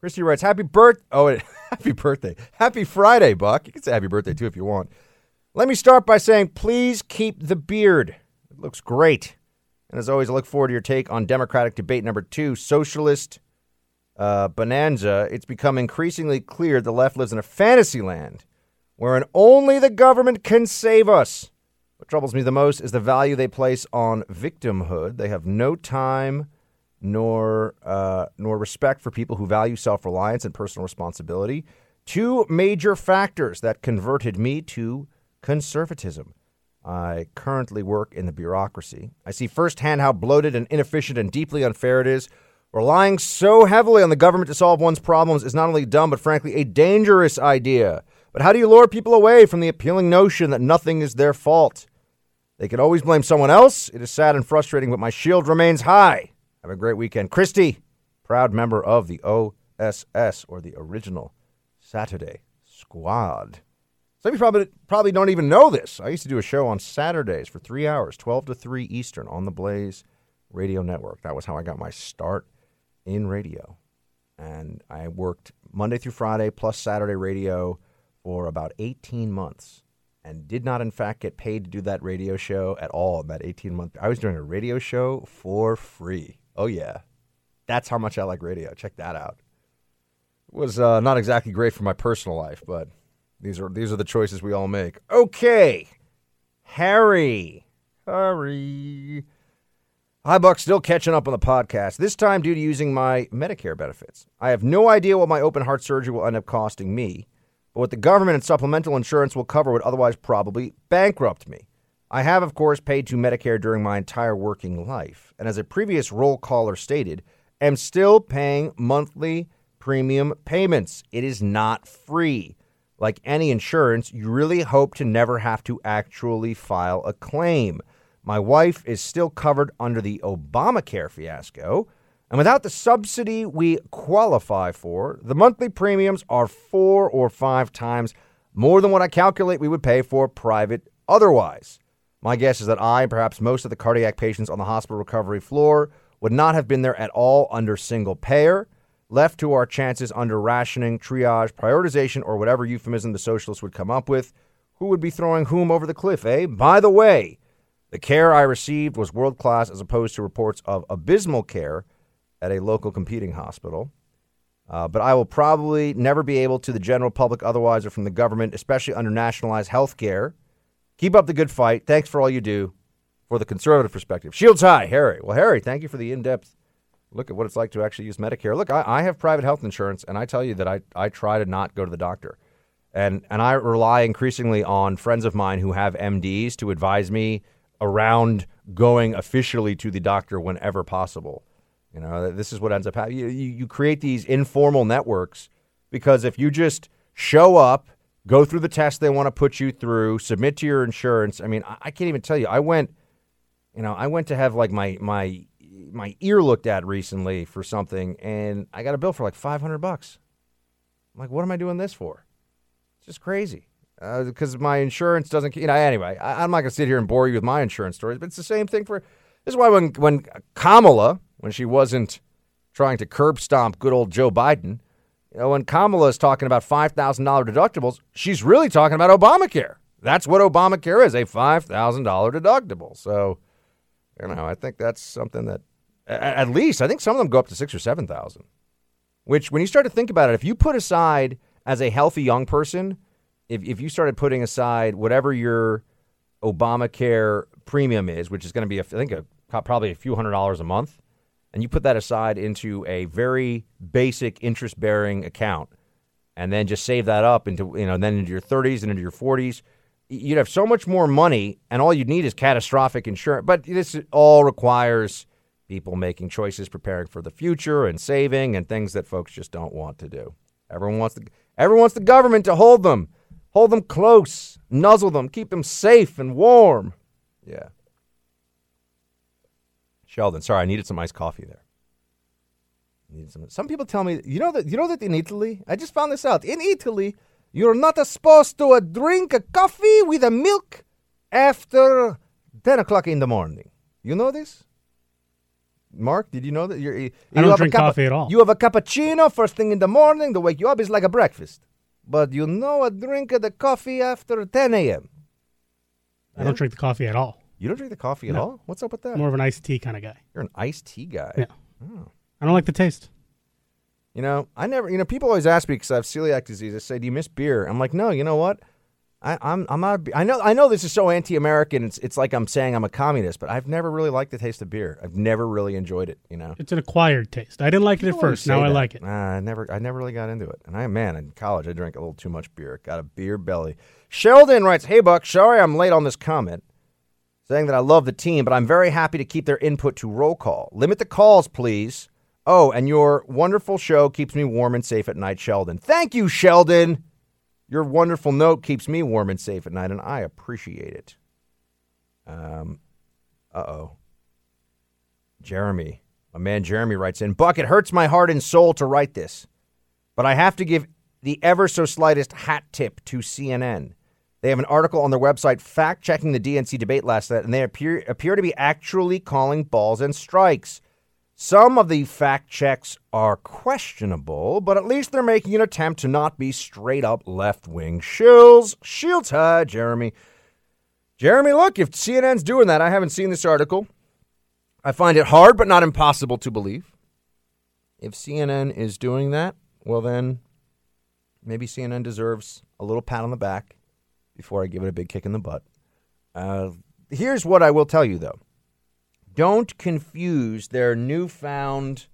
Christy writes, "Happy birth! Oh, happy birthday! Happy Friday, Buck. You can say happy birthday too if you want. Let me start by saying, please keep the beard. It looks great. And as always, I look forward to your take on Democratic debate number two, socialist uh, bonanza. It's become increasingly clear the left lives in a fantasy land wherein only the government can save us. What troubles me the most is the value they place on victimhood. They have no time nor uh, nor respect for people who value self-reliance and personal responsibility. Two major factors that converted me to conservatism. I currently work in the bureaucracy. I see firsthand how bloated and inefficient and deeply unfair it is. Relying so heavily on the government to solve one's problems is not only dumb, but frankly a dangerous idea. But how do you lure people away from the appealing notion that nothing is their fault? They can always blame someone else. It is sad and frustrating, but my shield remains high. Have a great weekend. Christy, proud member of the OSS, or the original Saturday Squad. Some of you probably, probably don't even know this. I used to do a show on Saturdays for three hours, 12 to 3 Eastern, on the Blaze Radio Network. That was how I got my start in radio. And I worked Monday through Friday plus Saturday radio for about 18 months and did not, in fact, get paid to do that radio show at all in that 18 month. I was doing a radio show for free. Oh, yeah. That's how much I like radio. Check that out. It was uh, not exactly great for my personal life, but these are these are the choices we all make. Okay, Harry, Harry. Hi, Buck. Still catching up on the podcast. This time due to using my Medicare benefits. I have no idea what my open heart surgery will end up costing me, but what the government and supplemental insurance will cover would otherwise probably bankrupt me. I have, of course, paid to Medicare during my entire working life, and as a previous roll caller stated, am still paying monthly premium payments. It is not free. Like any insurance, you really hope to never have to actually file a claim. My wife is still covered under the Obamacare fiasco, and without the subsidy we qualify for, the monthly premiums are four or five times more than what I calculate we would pay for private otherwise. My guess is that I, and perhaps most of the cardiac patients on the hospital recovery floor, would not have been there at all under single payer. Left to our chances under rationing, triage, prioritization, or whatever euphemism the socialists would come up with, who would be throwing whom over the cliff, eh? By the way, the care I received was world class as opposed to reports of abysmal care at a local competing hospital. Uh, but I will probably never be able to the general public otherwise or from the government, especially under nationalized health care. Keep up the good fight. Thanks for all you do for the conservative perspective. Shields high, Harry. Well, Harry, thank you for the in depth look at what it's like to actually use Medicare. Look, I, I have private health insurance, and I tell you that I, I try to not go to the doctor. And, and I rely increasingly on friends of mine who have MDs to advise me around going officially to the doctor whenever possible. You know, this is what ends up happening. You, you, create these informal networks because if you just show up, go through the test they want to put you through, submit to your insurance. I mean, I, I can't even tell you. I went, you know, I went to have like my my my ear looked at recently for something, and I got a bill for like five hundred bucks. I'm like, what am I doing this for? It's just crazy. Uh, because my insurance doesn't. You know, anyway, I, I'm not to sit here and bore you with my insurance stories, but it's the same thing for. This is why when when Kamala, when she wasn't trying to curb stomp good old Joe Biden, you know, when Kamala is talking about five thousand dollar deductibles, she's really talking about Obamacare. That's what Obamacare is, a five thousand dollar deductible. So, you know, I think that's something that, at least, I think some of them go up to six or seven thousand. Which, when you start to think about it, if you put aside as a healthy young person, if if you started putting aside whatever your Obamacare premium is, which is going to be, I think, a, probably a few hundred dollars a month, and you put that aside into a very basic interest bearing account, and then just save that up into you know then into your 30s and into your 40s, you'd have so much more money, and all you'd need is catastrophic insurance. But this all requires people making choices, preparing for the future, and saving, and things that folks just don't want to do. Everyone wants the everyone wants the government to hold them, hold them close, nuzzle them, keep them safe and warm. Yeah. Sheldon, sorry, I needed some iced coffee there. Some people tell me, you know that you know that in Italy, I just found this out. In Italy, you're not supposed to uh, drink a coffee with a milk after ten o'clock in the morning. You know this? Mark, did you know that? You're, you I don't have a drink coffee at all. You have a cappuccino first thing in the morning to wake you up. It's like a breakfast. But you know a drink of the coffee after 10 a.m. I don't drink the coffee at all. You don't drink the coffee at No. all? What's up with that? More of an iced tea kind of guy. You're an iced tea guy. Yeah. Oh. I don't like the taste. You know, I never. You know, people always ask me because I have celiac disease. I say, "Do you miss beer?" I'm like, "No." You know what? I, I'm I'm not. I know I know this is so anti-American. It's it's like I'm saying I'm a communist, but I've never really liked the taste of beer. I've never really enjoyed it. You know, It's an acquired taste. I didn't like it at first. Now say I like it. Nah, I never I never really got into it. And I man, in college I drank a little too much beer. Got a beer belly. Sheldon writes, "Hey Buck, sorry I'm late on this comment." Saying that I love the team, but I'm very happy to keep their input to roll call. Limit the calls, please. Oh, and your wonderful show keeps me warm and safe at night, Sheldon. Thank you, Sheldon. Your wonderful note keeps me warm and safe at night, and I appreciate it. Um, uh oh. Jeremy, my man Jeremy writes in Buck, it hurts my heart and soul to write this, but I have to give the ever so slightest hat tip to CNN. They have an article on their website fact checking the DNC debate last night, and they appear, appear to be actually calling balls and strikes. Some of the fact checks are questionable, but at least they're making an attempt to not be straight up left wing shills. Shields high, Jeremy. Jeremy, look, if CNN's doing that, I haven't seen this article. I find it hard but not impossible to believe. If CNN is doing that, well, then maybe CNN deserves a little pat on the back before I give it a big kick in the butt. Uh, here's what I will tell you, though don't confuse their newfound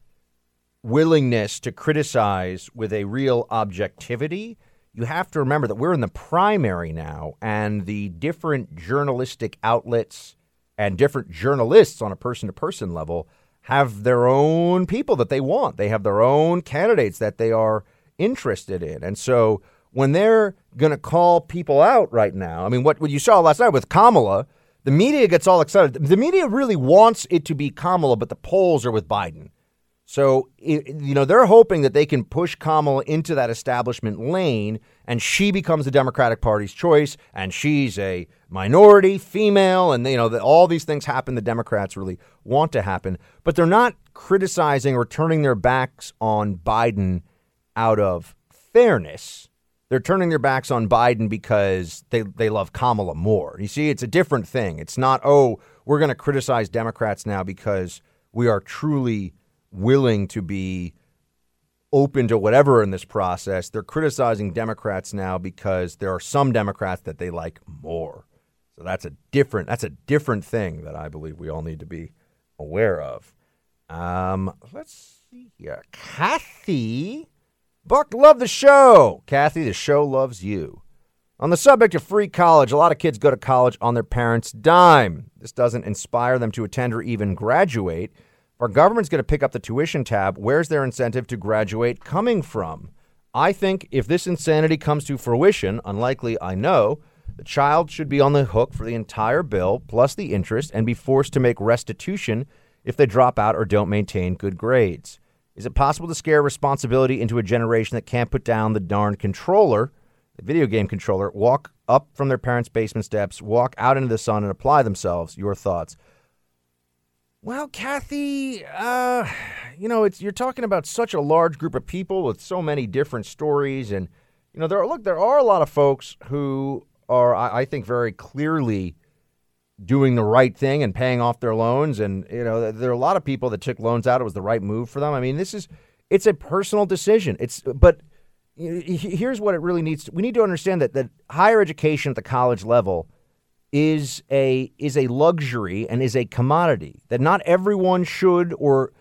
willingness to criticize with a real objectivity. You have to remember that we're in the primary now, and the different journalistic outlets and different journalists on a person to person level have their own people that they want. They have their own candidates that they are interested in. And so when they're going to call people out right now, I mean, what, what you saw last night with Kamala, the media gets all excited. The media really wants it to be Kamala, but the polls are with Biden. So, you know, they're hoping that they can push Kamala into that establishment lane and she becomes the Democratic Party's choice and she's a minority, female, and, you know, that all these things happen the Democrats really want to happen. But they're not criticizing or turning their backs on Biden out of fairness. They're turning their backs on Biden because they, they love Kamala more. You see, it's a different thing. It's not, oh, we're going to criticize Democrats now because we are truly willing to be open to whatever in this process. They're criticizing Democrats now because there are some Democrats that they like more. So that's a different that's a different thing that I believe we all need to be aware of. Um, let's see here. Kathy Buck, love the show. Kathy, the show loves you. On the subject of free college, a lot of kids go to college on their parents' dime. This doesn't inspire them to attend or even graduate. If our government's going to pick up the tuition tab, where's their incentive to graduate coming from? I think if this insanity comes to fruition, unlikely I know, the child should be on the hook for the entire bill plus the interest and be forced to make restitution if they drop out or don't maintain good grades. Is it possible to scare responsibility into a generation that can't put down the darn controller? the video game controller, walk up from their parents' basement steps, walk out into the sun, and apply themselves. Your thoughts? Well, Kathy, uh, you know, it's you're talking about such a large group of people with so many different stories, and you know, there are look, there are a lot of folks who are, I, I think, very clearly doing the right thing and paying off their loans, and you know, there are a lot of people that took loans out; it was the right move for them. I mean, this is it's a personal decision. It's but here's what it really needs to, we need to understand that that higher education at the college level is a is a luxury and is a commodity that not everyone should or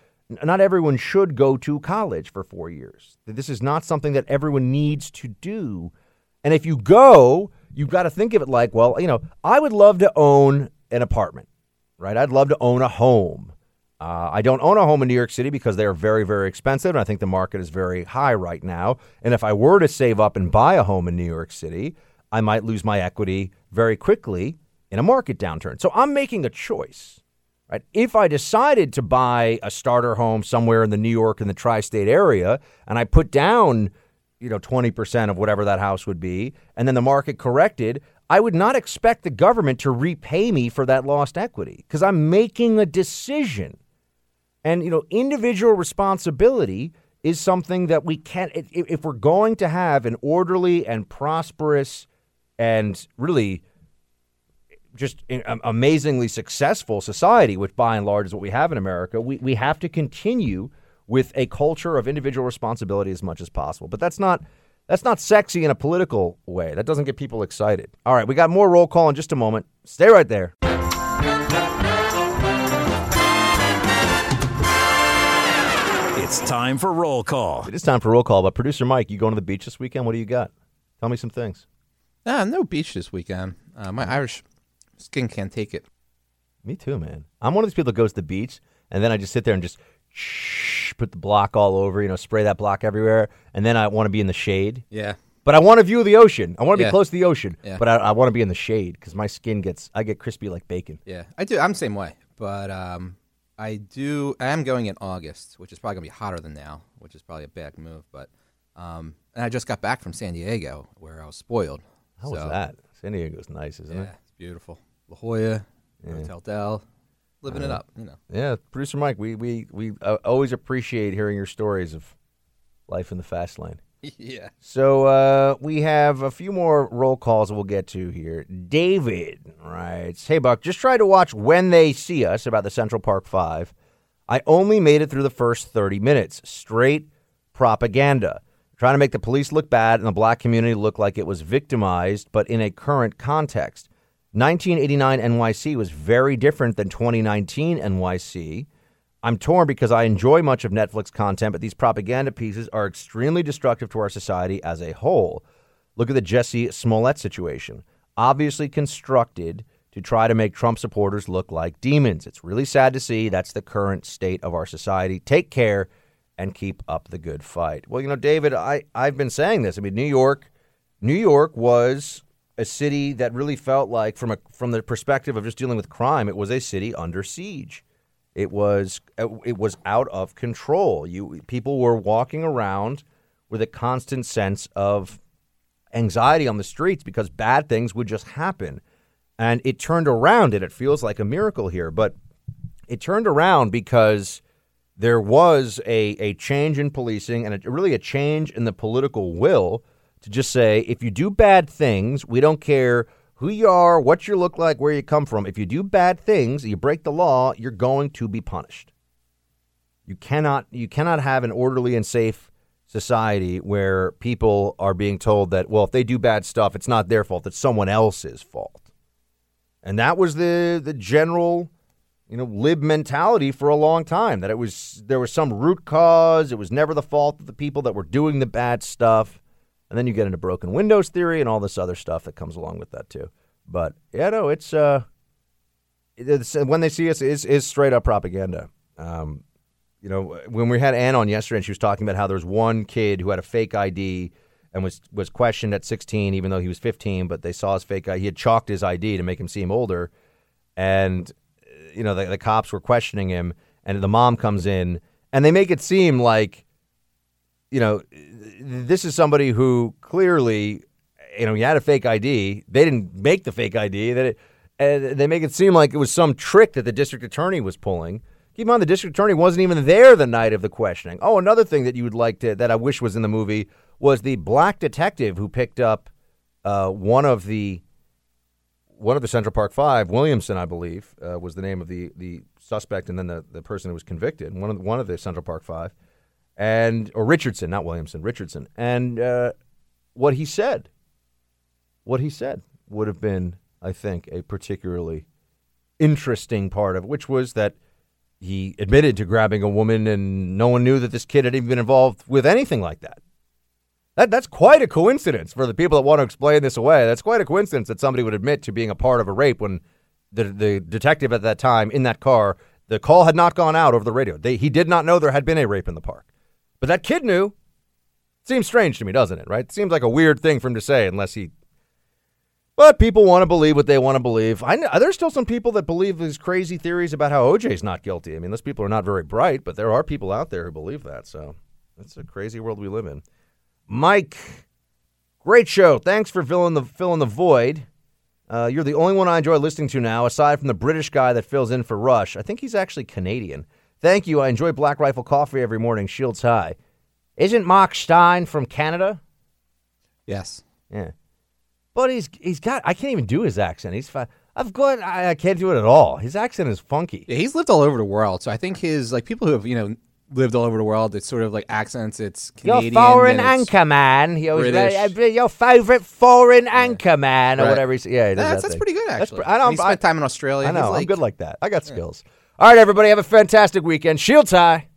not everyone should go to college for 4 years. This is not something that everyone needs to do. And if you go, you've got to think of it like, well, you know, I would love to own an apartment, right? I'd love to own a home. Uh, I don't own a home in New York City because they are very, very expensive, and I think the market is very high right now. And if I were to save up and buy a home in New York City, I might lose my equity very quickly in a market downturn. So I'm making a choice. Right? If I decided to buy a starter home somewhere in the New York and the tri-state area and I put down, you know, 20% of whatever that house would be and then the market corrected, I would not expect the government to repay me for that lost equity because I'm making a decision. And you know, individual responsibility is something that we can't if we're going to have an orderly and prosperous and really just amazingly successful society, which by and large is what we have in America, we, we have to continue with a culture of individual responsibility as much as possible. But that's not that's not sexy in a political way. That doesn't get people excited. All right, we got more roll call in just a moment. Stay right there. It's time for roll call. It is time for roll call. But producer Mike, you going to the beach this weekend? What do you got? Tell me some things. Ah, no beach this weekend. Uh, my Irish Skin can't take it. Me too, man. I'm one of these people that goes to the beach and then I just sit there and just shh, put the block all over, you know, spray that block everywhere, and then I want to be in the shade. Yeah. But I want to view the ocean. I want to be Yeah. close to the ocean. Yeah. But I, I want to be in the shade because my skin gets, I get crispy like bacon. Yeah, I do. I'm the same way, but um, I do. I am going in August, which is probably gonna be hotter than now, which is probably a bad move. But um, and I just got back from San Diego, where I was spoiled. How was So, that? San Diego's nice, isn't yeah, it? it's beautiful. La Jolla. Hotel Del, living it Uh, up. You know. Yeah, producer Mike, we we we uh, always appreciate hearing your stories of life in the fast lane. Yeah. So uh, we have a few more roll calls we'll get to here. David writes, "Hey Buck, just try to watch when they see us about the Central Park Five. I only made it through the first thirty minutes. Straight propaganda." Trying to make the police look bad and the black community look like it was victimized, but in a current context. 1989 NYC was very different than 2019 NYC. I'm torn because I enjoy much of Netflix content, but these propaganda pieces are extremely destructive to our society as a whole. Look at the Jussie Smollett situation. Obviously constructed to try to make Trump supporters look like demons. It's really sad to see. That's the current state of our society. Take care and keep up the good fight. Well, you know, David, I, I've been saying this. I mean, New York, New York was a city that really felt like, from a from the perspective of just dealing with crime, it was a city under siege. It was uh, it was out of control. You people were walking around with a constant sense of anxiety on the streets because bad things would just happen. And it turned around, and it feels like a miracle here. But it turned around because there was a, a change in policing and a, really a change in the political will to just say if you do bad things, we don't care who you are, what you look like, where you come from. If you do bad things, you break the law, you're going to be punished. You cannot you cannot have an orderly and safe society where people are being told that well if they do bad stuff it's not their fault it's someone else's fault. And that was the the general you know, lib mentality for a long time that it was there was some root cause. It was never the fault of the people that were doing the bad stuff. And then you get into broken windows theory and all this other stuff that comes along with that too. But yeah, no, it's uh, it's, when they see us is is straight up propaganda. Um, you know, when we had Ann on yesterday, and she was talking about how there was one kid who had a fake ID and was was questioned at 16, even though he was 15, but they saw his fake ID. He had chalked his ID to make him seem older, and you know, the, the cops were questioning him, and the mom comes in, and they make it seem like, you know, this is somebody who clearly you know, he had a fake ID. They didn't make the fake ID. That they make it seem like it was some trick that the district attorney was pulling. Keep in mind, the district attorney wasn't even there the night of the questioning. Oh, another thing that you would like to that I wish was in the movie was the black detective who picked up uh, one of the one of the Central Park Five, Williamson, I believe, uh, was the name of the the suspect, and then the, the person who was convicted. One of the, one of the Central Park Five, and or Richardson, not Williamson, Richardson, and uh, what he said, what he said would have been, I think, a particularly interesting part of it, which was that he admitted to grabbing a woman, and no one knew that this kid had even been involved with anything like that. That, that's quite a coincidence for the people that want to explain this away. That's quite a coincidence that somebody would admit to being a part of a rape when the, the detective at that time in that car, the call had not gone out over the radio. They, he did not know there had been a rape in the park. But that kid knew. Seems strange to me, doesn't it? Right? Seems like a weird thing for him to say, unless he. But people want to believe what they want to believe. I know, there's still some people that believe these crazy theories about how OJ's not guilty. I mean, those people are not very bright, but there are people out there who believe that. So it's a crazy world we live in. Mike, great show. Thanks for filling the filling the void. Uh, you're the only one I enjoy listening to now, aside from the British guy that fills in for Rush. I think he's actually Canadian. Thank you. I enjoy Black Rifle Coffee every morning. Shields high. Isn't Mark Steyn from Canada? Yes. Yeah. But he's he's got. I can't even do his accent. He's fine. I've got. I, I can't do it at all. His accent is funky. Yeah, he's lived all over the world, so I think his like people who have you know lived all over the world. It's sort of like accents. It's Canadian. Your foreign anchor man. He always uh, your favorite foreign anchor man or Right. whatever. He's, yeah, he does That's- that that's pretty good, That's actually. pre- I don't. And he spent I- time in Australia. I know. He's I'm good like that. I got skills. All right, everybody, have a fantastic weekend. Shields high.